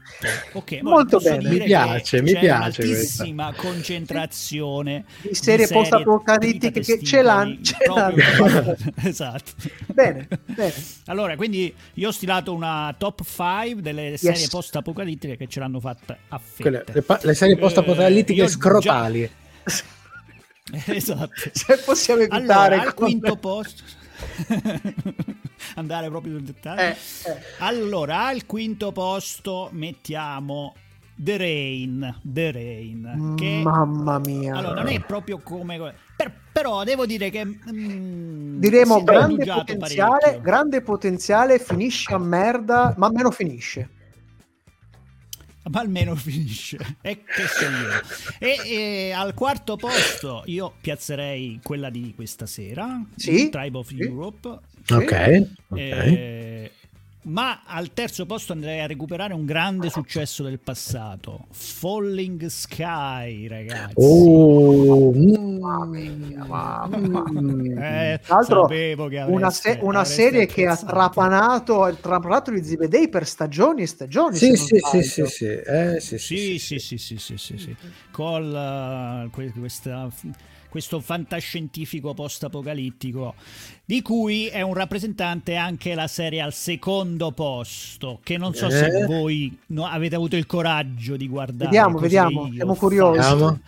Ok, Molto bene. Mi piace, mi piace un'altissima concentrazione Di serie post-apocalittiche che ce l'hanno- ce l'hanno. esatto. Bene, bene. Allora, quindi io ho stilato una top 5 delle serie post-apocalittiche che ce l'hanno fatta a fette. Quelle- le, pa- le serie post-apocalittiche Eh, scrotali. già- Esatto. Se possiamo evitare Allora, al quinto posto andare proprio sul dettaglio. Eh, eh. Allora, al quinto posto mettiamo The Rain, The Rain che Mamma mia. allora, non è proprio come per- però devo dire che mm, Diremo grande potenziale, grande potenziale, finisce a merda, ma almeno finisce. ma almeno finisce. E che so io. E, e al quarto posto io piazzerei quella di questa sera, Sì, Tribe of sì. Europe. Ok, ok. Eh, ma al terzo posto andrei a recuperare un grande successo del passato, Falling Sky, ragazzi. Oh, Mamma mia, mamma mm. Eh, Tra l'altro, sapevo che una, avreste- se- una avreste serie che ha trapanato, trapanato gli Zibedei per stagioni e stagioni. Sì, se non sì, sì, sbaglio. sì, sì. Eh, sì, Sì, sì, sì, sì, sì, sì, sì. Col uh, que- questa- questo fantascientifico post-apocalittico, di cui è un rappresentante anche la serie al secondo posto, che non so se Eh? voi no- avete avuto il coraggio di guardare. Vediamo, vediamo, siamo curiosi. Vediamo.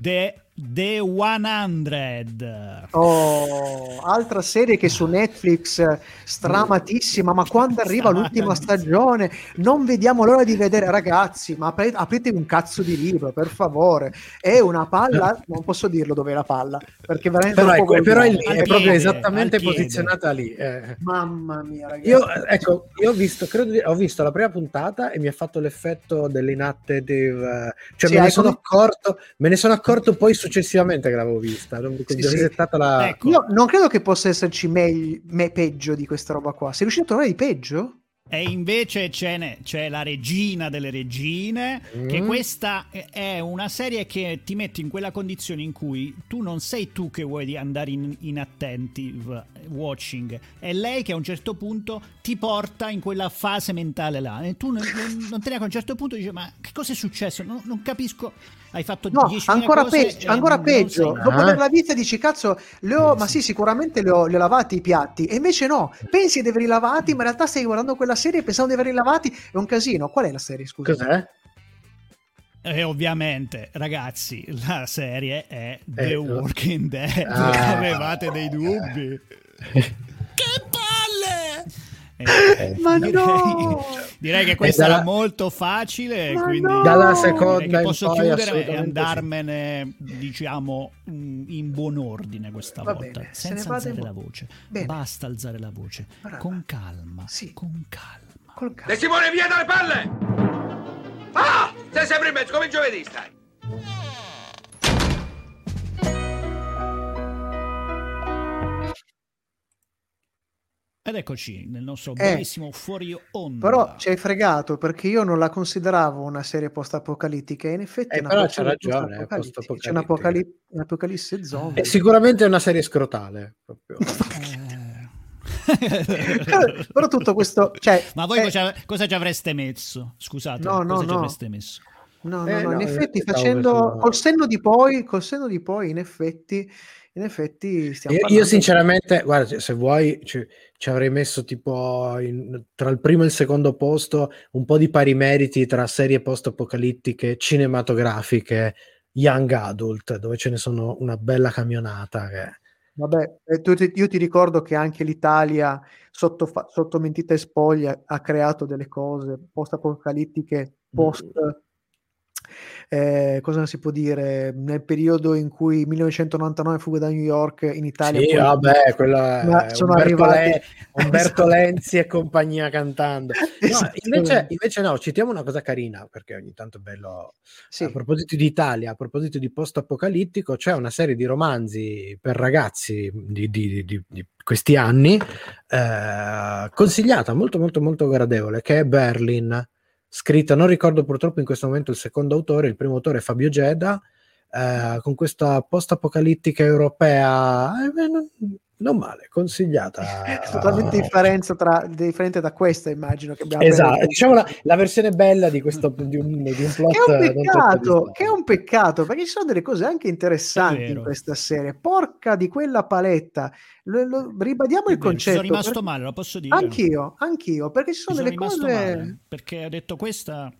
The, The 100. Oh, altra serie che su Netflix eh, stramatissima, ma quando arriva l'ultima stagione non vediamo l'ora di vedere ragazzi, ma apre- aprite un cazzo di libro, per favore. È una palla, non posso dirlo dove è la palla, perché veramente Però, è, però è, lì, è proprio piede, esattamente posizionata lì. eh. Mamma mia, ragazzi. Io, ecco, io ho visto, credo di- ho visto la prima puntata e mi ha fatto l'effetto dell'inactive, cioè Sì, me ne sono come- accorto, me ne sono accorto poi successivamente che l'avevo vista, non Sì, ho sì. la... Ecco. Io non credo che possa esserci meglio, me- peggio di questa roba qua. Sei riuscito a trovare di peggio? E invece ce n'è- c'è la regina delle regine, che Mm. questa è una serie che ti mette in quella condizione in cui tu non sei tu che vuoi di andare in, in attentive watching, è lei che a un certo punto ti porta in quella fase mentale là. E tu non, non- non te ne accorgi. A un certo punto dici, ma che cosa è successo? Non, non capisco. Hai fatto No, 10.000 ancora, cose peggio, e ancora non peggio. Dopo averla vista dici, cazzo, le ho- ma sì, sicuramente le ho, le ho lavati i piatti. E invece no, pensi di averli lavati, ma in realtà stai guardando quella serie pensando di averli lavati. È un casino. Qual è la serie, scusa? Cos'è? E ovviamente, ragazzi, la serie è The Eh, Walking Dead. Ah. Avevate dei dubbi? Che palle! Eh, Ma direi, no! direi che questa dalla- era molto facile, Ma quindi no! Dalla seconda posso chiudere e andarmene, diciamo, mm, in buon ordine questa Va volta, bene, se ne senza vada alzare la voce. Bene. Basta alzare la voce, Brava. con calma, Sì. con calma. Col De cazzo. Simone, via dalle palle! Ah! Sei sempre in mezzo, come giovedì stai. Ed eccoci nel nostro Eh, bellissimo fuori onda. Però ci hai fregato perché io non la consideravo una serie post-apocalittica. e In effetti, Eh, è una però c'ha ragione, è post-apocalittica. C'è un'apocali- un'apocalisse zombie. È sicuramente una serie scrotale. Proprio. Eh. però tutto questo, cioè, Ma voi eh, cosa, ci avreste messo? Scusate, No, no, cosa ci no. avreste messo? No, no, Eh, no, no, in effetti facendo col senno di poi, col senno di poi, in effetti, in effetti stiamo Io, io sinceramente, guarda, se vuoi ci, ci avrei messo tipo in- tra il primo e il secondo posto un po' di pari meriti tra serie post-apocalittiche, cinematografiche, young adult, dove ce ne sono una bella camionata. Che... Vabbè, eh, io ti ricordo che anche l'Italia, sotto, sotto mentita e spoglia, ha creato delle cose post-apocalittiche, post... eh, cosa si può dire? Nel periodo in cui 1999 fuga da New York in Italia... Sì, poi- vabbè, quella è sono Umberto, arrivati- Le- Umberto Esatto. Lenzi e compagnia cantando. No, Esatto. invece, invece no, citiamo una cosa carina, perché ogni tanto è bello Sì. A proposito di Italia, a proposito di post-apocalittico, c'è una serie di romanzi per ragazzi di, di- di- di questi anni, eh, consigliata, molto molto molto gradevole, che è Berlin, scritta, non ricordo purtroppo in questo momento il secondo autore, il primo autore è Fabio Geda, eh, con questa post-apocalittica europea, eh, non, male, consigliata. È totalmente differenza tra, differente da questa, immagino che abbiamo Esatto, diciamo la, la versione bella di, questo, di, un, di un plot. Che è un troppo peccato, che è un peccato perché ci sono delle cose anche interessanti in vero. questa serie. Porca di quella paletta, Lo- lo- ribadiamo il È vero, ci concetto. sono rimasto perché- male, lo posso dire. Anch'io, anch'io, perché ci sono, sono delle cose, male, perché ho detto questa...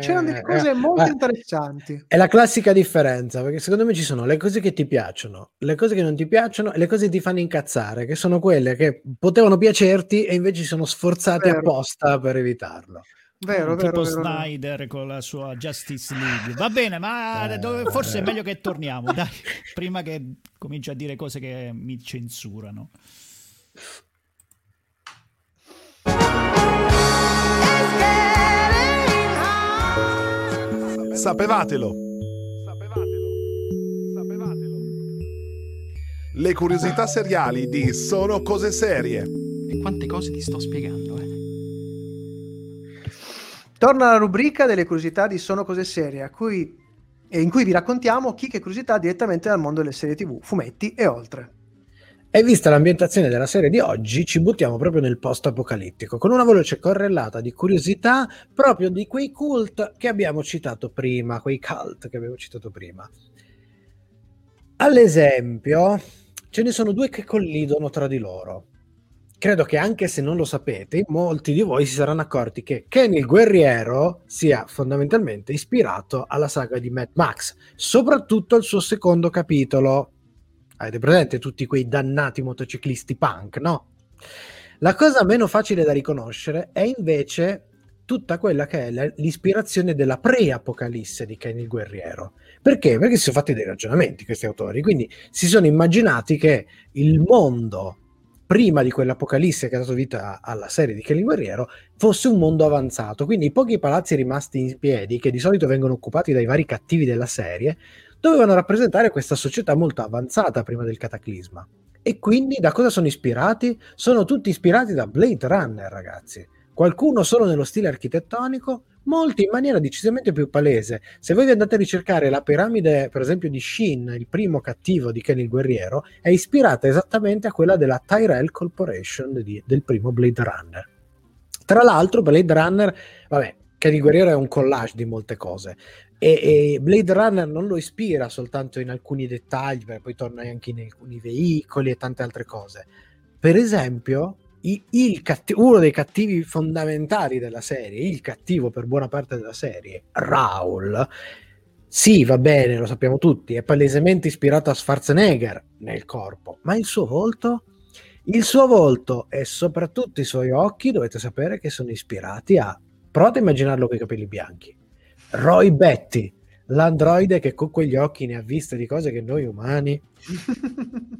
c'erano delle Eh, cose eh, molto eh, interessanti. È la classica differenza, perché secondo me ci sono le cose che ti piacciono, le cose che non ti piacciono e le cose che ti fanno incazzare, che sono quelle che potevano piacerti e invece si sono sforzate Vero. apposta per evitarlo. Vero, tipo vero, vero, vero. Snyder con la sua Justice League. Va bene, ma Eh, dove- forse eh. è meglio che torniamo, dai, prima che cominci a dire cose che mi censurano. Sapevatelo. Sapevatelo. Sapevatelo. Le curiosità seriali di Sono cose serie. E quante cose ti sto spiegando, eh? Torna la rubrica delle curiosità di Sono cose serie, a cui, e in cui vi raccontiamo chi che curiosità direttamente dal mondo delle serie TV, fumetti e oltre. E vista l'ambientazione della serie di oggi, ci buttiamo proprio nel post-apocalittico, con una veloce correlata di curiosità proprio di quei cult che abbiamo citato prima, quei cult che abbiamo citato prima. All'esempio, ce ne sono due che collidono tra di loro. Credo che anche se non lo sapete, molti di voi si saranno accorti che Kenny il guerriero sia fondamentalmente ispirato alla saga di Mad Max, soprattutto al suo secondo capitolo. Avete presente tutti quei dannati motociclisti punk, no? La cosa meno facile da riconoscere è invece tutta quella che è l'ispirazione della pre-apocalisse di Kenny il guerriero. Perché? Perché si sono fatti dei ragionamenti questi autori, quindi si sono immaginati che il mondo prima di quell'apocalisse che ha dato vita alla serie di il guerriero fosse un mondo avanzato, quindi i pochi palazzi rimasti in piedi, che di solito vengono occupati dai vari cattivi della serie, dovevano rappresentare questa società molto avanzata prima del cataclisma. E quindi da cosa sono ispirati? Sono tutti ispirati da Blade Runner, ragazzi. Qualcuno solo nello stile architettonico, molti in maniera decisamente più palese. Se voi vi andate a ricercare la piramide, per esempio, di Shin, il primo cattivo di Kenny il Guerriero, è ispirata esattamente a quella della Tyrell Corporation di- del primo Blade Runner. Tra l'altro, Blade Runner, vabbè, Kenny il Guerriero è un collage di molte cose. E, e Blade Runner non lo ispira soltanto in alcuni dettagli, perché poi torna anche in alcuni veicoli e tante altre cose. Per esempio, catti- uno dei cattivi fondamentali della serie, il cattivo per buona parte della serie, Raul, sì, va bene, lo sappiamo tutti, è palesemente ispirato a Schwarzenegger nel corpo, ma il suo volto, Il suo volto e soprattutto i suoi occhi dovete sapere che sono ispirati a... Provate a immaginarlo con i capelli bianchi. Roy Betty, l'androide che con quegli occhi ne ha viste di cose che noi umani...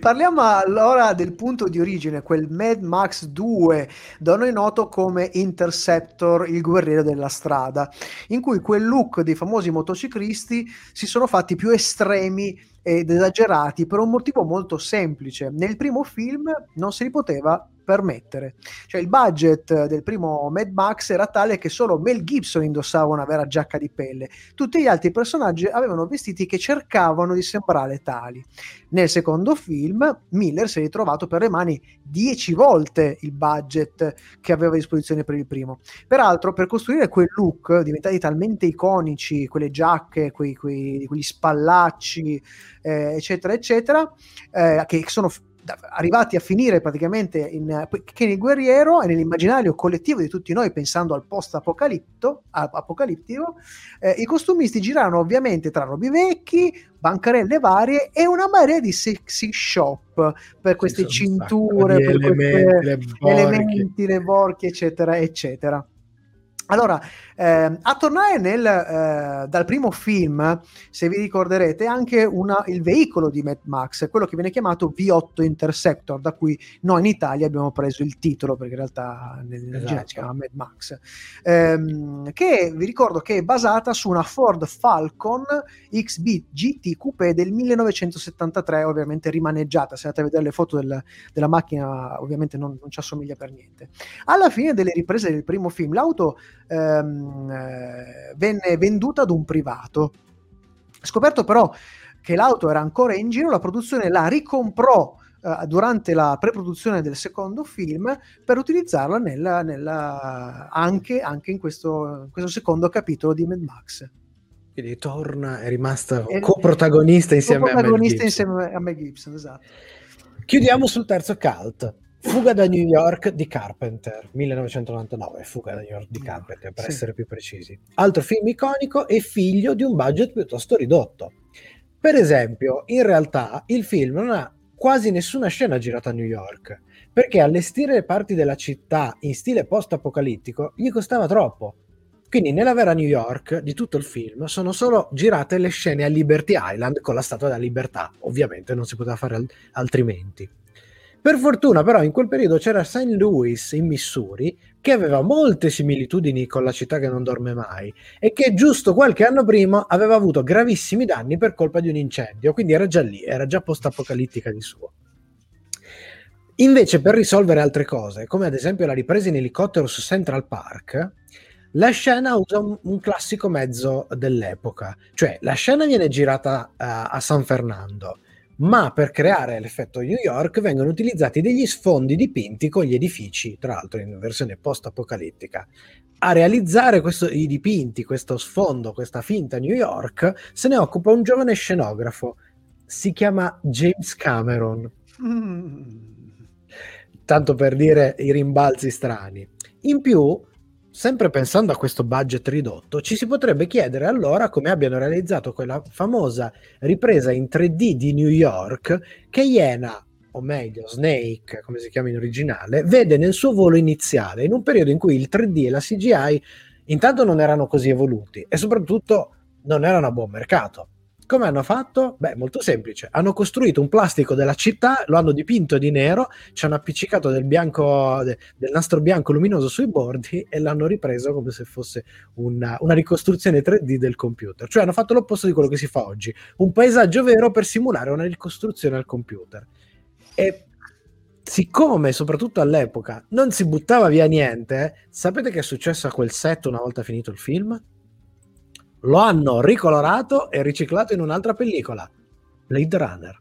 Parliamo allora del punto di origine, quel Mad Max 2, da noi noto come Interceptor, il guerriero della strada, in cui quel look dei famosi motociclisti si sono fatti più estremi ed esagerati per un motivo molto semplice. Nel primo film non se li poteva permettere. Cioè il budget del primo Mad Max era tale che solo Mel Gibson indossava una vera giacca di pelle. Tutti gli altri personaggi avevano vestiti che cercavano di sembrare tali. Nel secondo film Miller si è ritrovato per le mani dieci volte il budget che aveva a disposizione per il primo. Peraltro per costruire quel look diventati talmente iconici, quelle giacche, quei, quei, quegli spallacci, eh, eccetera, eccetera, eh, che sono arrivati a finire praticamente in, che nel guerriero e nell'immaginario collettivo di tutti noi pensando al post apocalittico eh, i costumisti girano ovviamente tra robi vecchi bancarelle varie e una marea di sexy shop per queste cinture per elementi, questi elementi le borchie eccetera eccetera. Allora, eh, a tornare nel, eh, dal primo film, se vi ricorderete, anche una, il veicolo di Mad Max, quello che viene chiamato V8 Interceptor, da cui noi in Italia abbiamo preso il titolo, perché in realtà nel esatto. si chiama Mad Max, ehm, che vi ricordo che è basata su una Ford Falcon XB GT Coupé del 1973, ovviamente rimaneggiata, se andate a vedere le foto del, della macchina ovviamente non, non ci assomiglia per niente. Alla fine delle riprese del primo film, l'auto ehm, eh, venne venduta ad un privato. Scoperto però che l'auto era ancora in giro, la produzione la ricomprò eh, durante la pre-produzione del secondo film per utilizzarla nella, nella, anche, anche in, questo, in, questo, secondo capitolo di Mad Max. Quindi torna, è rimasta è, coprotagonista insieme coprotagonista a Mel insieme a Mel Gibson, esatto. Chiudiamo sul terzo cult. Fuga da New York di Carpenter, 1999, Fuga da New York di Carpenter per sì. essere più precisi. Altro film iconico e figlio di un budget piuttosto ridotto. Per esempio, in realtà il film non ha quasi nessuna scena girata a New York, perché allestire le parti della città in stile post-apocalittico gli costava troppo. Quindi nella vera New York di tutto il film sono solo girate le scene a Liberty Island con la Statua della Libertà, ovviamente non si poteva fare al- altrimenti. Per fortuna però in quel periodo c'era St. Louis in Missouri che aveva molte similitudini con la città che non dorme mai e che giusto qualche anno prima aveva avuto gravissimi danni per colpa di un incendio, quindi era già lì, era già post-apocalittica di suo. Invece per risolvere altre cose, come ad esempio la ripresa in elicottero su Central Park, la scena usa un, un classico mezzo dell'epoca, cioè la scena viene girata uh, a San Fernando, ma per creare l'effetto New York vengono utilizzati degli sfondi dipinti con gli edifici, tra l'altro in versione post-apocalittica. A realizzare questo, i dipinti, questo sfondo, questa finta New York, se ne occupa un giovane scenografo. Si chiama James Cameron. Mm. Tanto per dire i rimbalzi strani. In più, sempre pensando a questo budget ridotto, ci si potrebbe chiedere allora come abbiano realizzato quella famosa ripresa in 3D di New York che Iena, o meglio Snake, come si chiama in originale, vede nel suo volo iniziale, in un periodo in cui il 3D e la CGI intanto non erano così evoluti e soprattutto non erano a buon mercato. Come hanno fatto? Beh, molto semplice. Hanno costruito un plastico della città, lo hanno dipinto di nero, ci hanno appiccicato del, bianco, de, del nastro bianco luminoso sui bordi e l'hanno ripreso come se fosse una, una, ricostruzione 3D del computer. Cioè hanno fatto l'opposto di quello che si fa oggi. Un paesaggio vero per simulare una ricostruzione al computer. E siccome, soprattutto all'epoca, non si buttava via niente, sapete che è successo a quel set una volta finito il film? Lo hanno ricolorato e riciclato in un'altra pellicola, Blade Runner.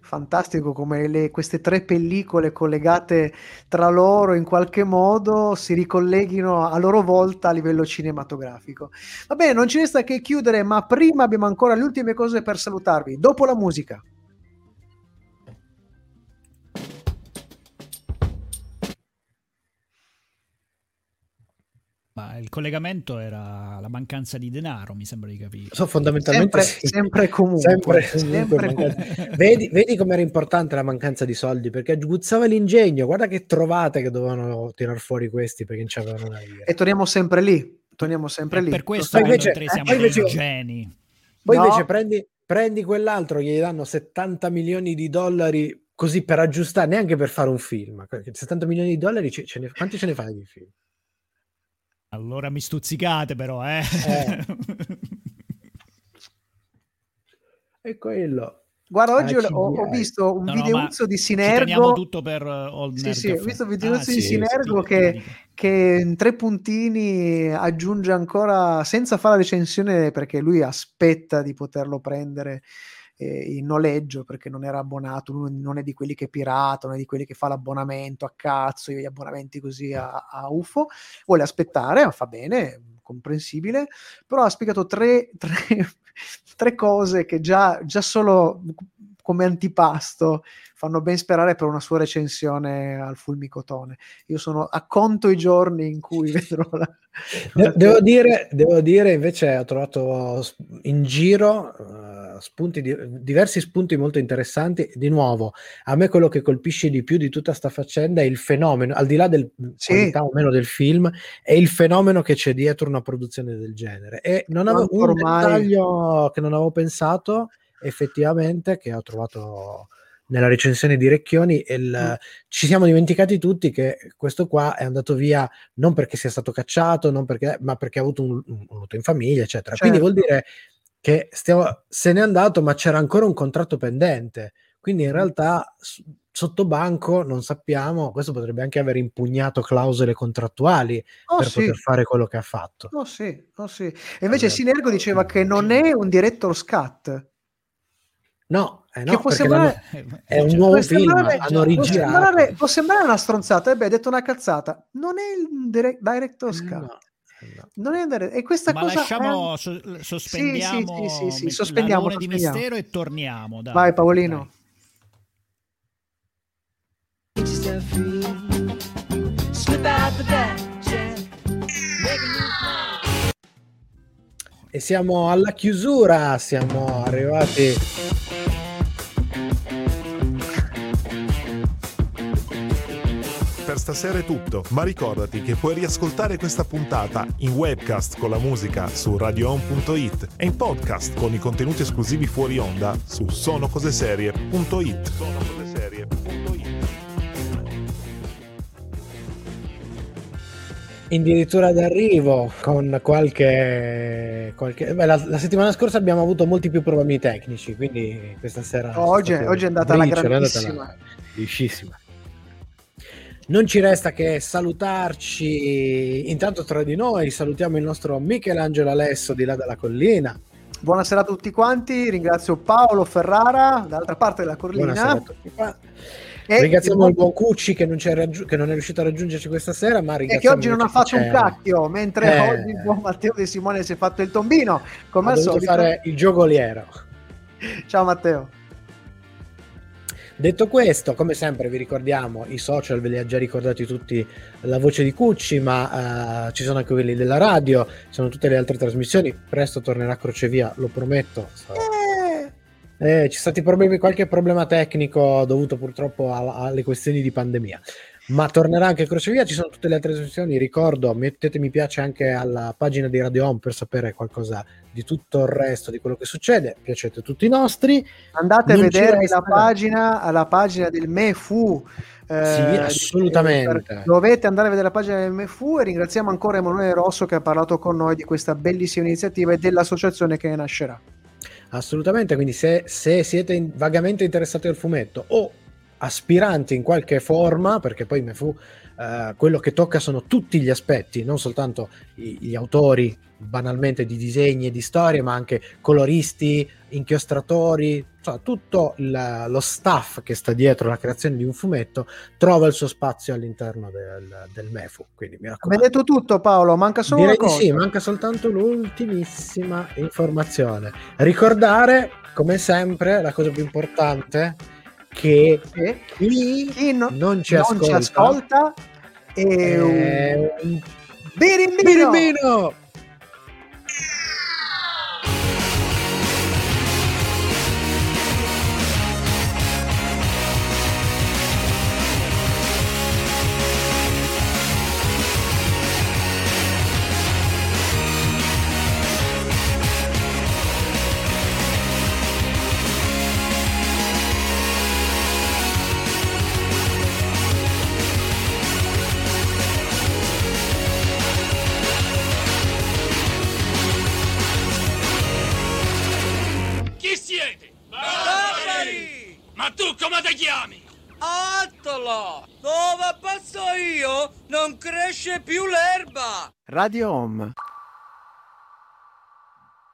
Fantastico come le, queste tre pellicole collegate tra loro in qualche modo si ricolleghino a loro volta a livello cinematografico. Va bene, non ci resta che chiudere, ma prima abbiamo ancora le ultime cose per salutarvi. Dopo la musica. La- il collegamento era la mancanza di denaro, mi sembra di capire. So, fondamentalmente Sempre, sì. sempre e comunque. Sempre, sempre comunque vedi, vedi com'era importante la mancanza di soldi perché agguzzava l'ingegno. Guarda che trovate che dovevano tirar fuori questi perché non c'avevano una lira. E torniamo sempre lì. Torniamo sempre E lì. per questo Poi noi invece- tre siamo poi invece- dei geni. Poi No. invece prendi, prendi quell'altro, gli danno 70 milioni di dollari così per aggiustare, neanche per fare un film. 70 milioni di dollari, ce- ce ne- quanti ce ne fai di film? Allora mi stuzzicate però, eh. Eh. È quello. Guarda, oggi Ah, ho, ho visto un No, no, videuzzo di Ci teniamo Sinergo. tutto per Old Sì, Nerd sì, ho visto Ah, videuzzo di sì, Sinergo sì, che- che in tre puntini aggiunge ancora senza fare la recensione perché lui aspetta di poterlo prendere eh, in noleggio perché non era abbonato, non è di quelli che pirata, non è di quelli che fa l'abbonamento a cazzo, gli abbonamenti così a, a UFO, vuole aspettare, ma fa bene, comprensibile, però ha spiegato tre, tre, tre cose che già, già solo come antipasto fanno ben sperare per una sua recensione al fulmicotone. Io sono a conto i giorni in cui vedrò la... De- devo, dire, devo dire, invece, ho trovato in giro eh, spunti di- diversi spunti molto interessanti. Di nuovo, a me quello che colpisce di più di tutta sta faccenda è il fenomeno, al di là del Sì. o meno del film, è il fenomeno che c'è dietro una produzione del genere. E non avevo un ormai- dettaglio che non avevo pensato, effettivamente, che ho trovato nella recensione di Recchioni, il- Mm. ci siamo dimenticati tutti che questo qua è andato via non perché sia stato cacciato, non perché, ma perché ha avuto un, un lutto in famiglia, eccetera. Quindi Certo. vuol dire che stiamo- se n'è andato, ma c'era ancora un contratto pendente. Quindi in Mm. realtà sotto banco non sappiamo, questo potrebbe anche aver impugnato clausole contrattuali Oh per sì, poter fare quello che ha fatto. oh sì, oh sì. E invece Eh, Sinergo diceva che non è un director's cut. No, eh no, Che può sembrare- è un nuovo Può film, sembrare- hanno può rigirato. sembrare, può sembrare una stronzata, eh beh, hai detto una cazzata. Non è il dire- no, eh no. Non è un dire- e questa Ma cosa lasciamo, è- so- sospendiamo, sì, sì, sì, sospendiamo, l'alone di sospendiamo. mistero e torniamo. Dai. Vai Paolino. E siamo alla chiusura, siamo arrivati. Stasera è tutto, ma ricordati che puoi riascoltare questa puntata in webcast con la musica su radioon.it e in podcast con i contenuti esclusivi fuori onda su sonocoseserie.it. Addirittura d'arrivo con qualche, qualche... Beh, la, la settimana scorsa abbiamo avuto molti più problemi tecnici quindi questa sera Oh, oggi- oggi è andata alla briciole, è andata grandissima. liscissima non ci resta che salutarci intanto tra di noi salutiamo il nostro Michelangelo Alesso di là dalla collina Buonasera a tutti quanti, ringrazio Paolo Ferrara, dall'altra parte della collina. E, ringraziamo il buon Cucci che non, c'è raggiu- che non è riuscito a raggiungerci questa sera ma e che oggi non ha fatto un cacchio, mentre Eh. oggi il buon Matteo De Simone si è fatto il tombino, come ha al solito. fare il giocoliero Ciao Matteo. Detto questo, come sempre vi ricordiamo, i social ve li ha già ricordati tutti la voce di Cucci, ma eh, ci sono anche quelli della radio, ci sono tutte le altre trasmissioni, presto tornerà Crocevia, lo prometto. Eh, Eh, ci sono stati problemi, qualche problema tecnico dovuto purtroppo a- alle questioni di pandemia. Ma tornerà anche Crocevia, ci sono tutte le altre trasmissioni. Ricordo, mettete mi piace anche alla pagina di Radio Home per sapere qualcosa di tutto il resto di quello che succede. Piacete tutti i nostri. andate a Non ci vedere la pagina, alla pagina del MEFU. eh, Sì, assolutamente. dovete andare a vedere la pagina del MEFU e ringraziamo ancora Emanuele Rosso che ha parlato con noi di questa bellissima iniziativa e dell'associazione che ne nascerà. Assolutamente, quindi se, se siete in- vagamente interessati al fumetto o aspiranti in qualche forma, perché poi Mefu eh, quello che tocca sono tutti gli aspetti, non soltanto i- gli autori banalmente di disegni e di storie, ma anche coloristi, inchiostratori, insomma, tutto il- lo staff che sta dietro la creazione di un fumetto trova il suo spazio all'interno del, del Mefu. Quindi mi raccomando. detto tutto Paolo, manca solo Direi una cosa. sì, manca soltanto l'ultimissima informazione. Ricordare, come sempre, la cosa più importante, che chi chi no- non ci non ascolta, ci ascolta è un Birimbino! Birimbino! Cresce più l'erba! Radio Home.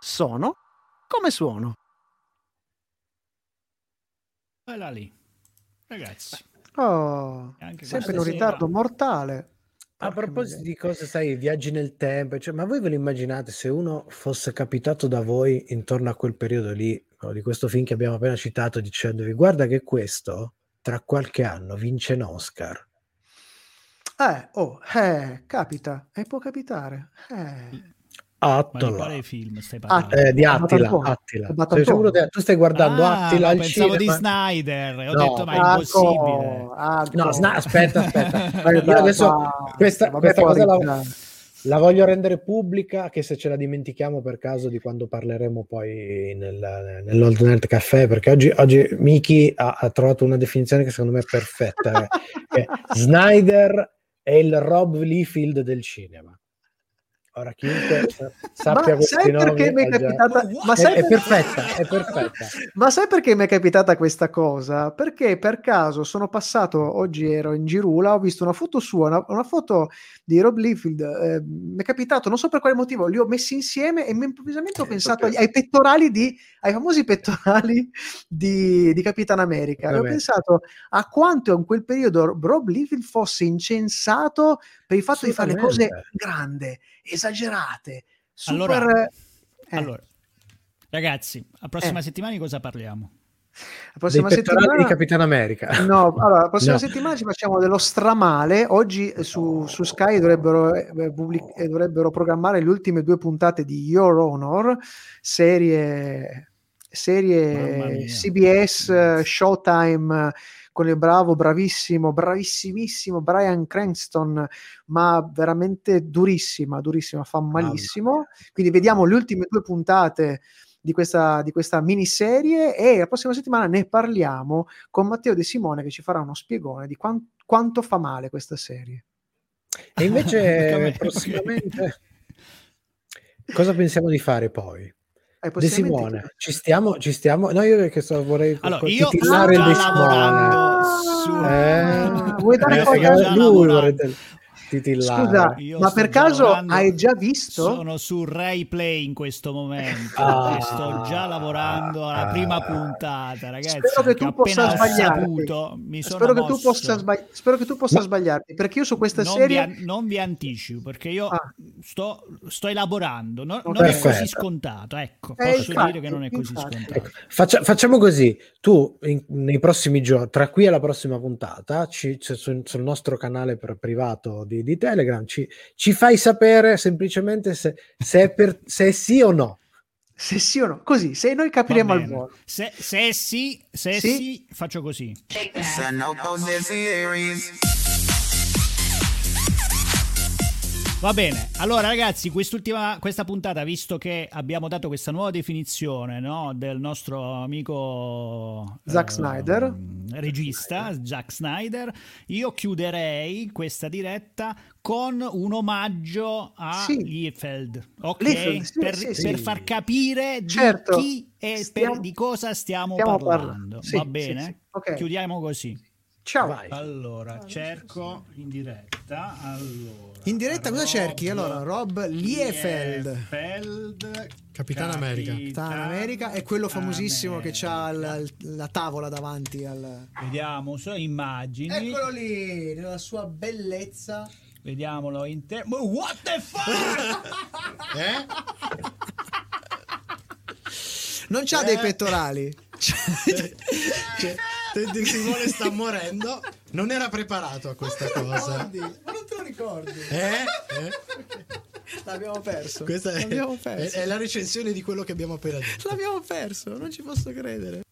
Sono come suono. Quella lì. Ragazzi. Oh, Anche sempre in un ritardo mortale. A proposito di cose, sai, viaggi nel tempo, cioè, ma voi ve lo immaginate se uno fosse capitato da voi intorno a quel periodo lì, no, di questo film che abbiamo appena citato, dicendovi guarda che questo tra qualche anno vince un Oscar. Eh, oh, eh, capita, e può capitare. Eh. Ma di Attila. quale film stai parlando? Eh, di Attila. Attila. Sicuro che tu stai guardando Ah, Attila al pensavo cinema? di Snyder. Ho No. detto, ma è impossibile. Ecco. No, Sna- aspetta, aspetta. Io adesso questa, questa cosa la, originale. la voglio rendere pubblica, che se ce la dimentichiamo per caso di quando parleremo poi nel, nell'Old Nerd Caffè, perché oggi, oggi Miki ha, ha trovato una definizione che secondo me è perfetta. eh, Snyder è il Rob Liefeld del cinema. Ora chiunque sa- sappia Ma sai perché mi è già- capitata? Ma È, sai è per- perfetta, è perfetta. Ma sai perché mi è capitata questa cosa? Perché per caso sono passato, oggi ero in Girula, ho visto una foto sua, una, una foto di Rob Liefeld, eh, mi è capitato, non so per quale motivo, li ho messi insieme e mi- improvvisamente ho pensato agli- ai pettorali di, ai famosi pettorali di, di Capitan America. E ho pensato a quanto in quel periodo Rob Liefeld fosse incensato per il fatto di fare le cose grande, esagerate, super... Allora, eh, allora, ragazzi, la prossima Eh. settimana di cosa parliamo? la Dei prossima pettorali settimana... di Capitan America. No, allora, la prossima No. settimana ci facciamo dello stramale. Oggi eh, su, su Sky dovrebbero, eh, pubblic- eh, dovrebbero programmare le ultime due puntate di Your Honor, serie, serie. CBS eh, Showtime eh, con il bravo, bravissimo, bravissimissimo Brian Cranston, ma veramente durissima, durissima, fa malissimo. Quindi vediamo le ultime due puntate di questa, di questa miniserie e la prossima settimana ne parliamo con Matteo De Simone che ci farà uno spiegone di quan- quanto fa male questa serie. E invece prossimamente cosa pensiamo di fare poi? Eh, De Simone, ci stiamo, ci stiamo. No, io perché sto, vorrei Allora, io titillare sto De Simone. su... Ah, vuoi dare Eh, già lui vorrebbe titillare. Scusa, Io ma per caso lavorando- hai già visto? Sono su Ray Play in questo momento Ah. e sto già lavorando alla Ah. prima puntata, ragazzi. Spero che tu possa sbagliarti. saputo, Spero che, tu possa sbagli- spero che tu possa Ma- sbagliarti perché io su questa non, serie vi, an- non vi anticipo perché io Ah. sto, sto elaborando, no- non Perfetto. è così scontato. Ecco, Eh, posso infatti, dire che non è così infatti. scontato. Ecco, faccia- facciamo così: tu in- nei prossimi giorni, tra qui e la prossima puntata, ci- c'è sul, sul nostro canale per- privato di, di Telegram, ci, ci fai sapere semplicemente se, se, è per, se è sì o no. se sì o no, così, se noi capiremo al volo. Se, se sì, se Sì? sì, faccio così. Va bene, allora ragazzi, quest'ultima questa puntata, visto che abbiamo dato questa nuova definizione no, del nostro amico Zack eh, Snyder. regista Zack Snyder, io chiuderei questa diretta con un omaggio a Sì. Liefeld, ok? Liefeld, sì, per, sì, per far capire di Certo. chi e Stiamo- per, di cosa stiamo, stiamo parlando. parlando. Sì, Va bene? sì. Ok. Chiudiamo così. Ciao. Vai. Allora, cerco in diretta. Allora, In diretta cosa Rob cerchi? Allora, Rob Liefeld, Liefeld, Capitan America. Capitan America, è quello famosissimo che ha America. la tavola davanti al... Vediamo solo immagini. Eccolo lì, nella sua bellezza. Vediamolo in te. What the fuck? Eh? Non c'ha dei pettorali. Cioè, De Simone sta morendo. Non era preparato a questa cosa. Ma non te lo ricordi? Eh? Eh? L'abbiamo perso. Questa è, L'abbiamo è, perso. è la recensione di quello che abbiamo appena detto. L'abbiamo perso, non ci posso credere.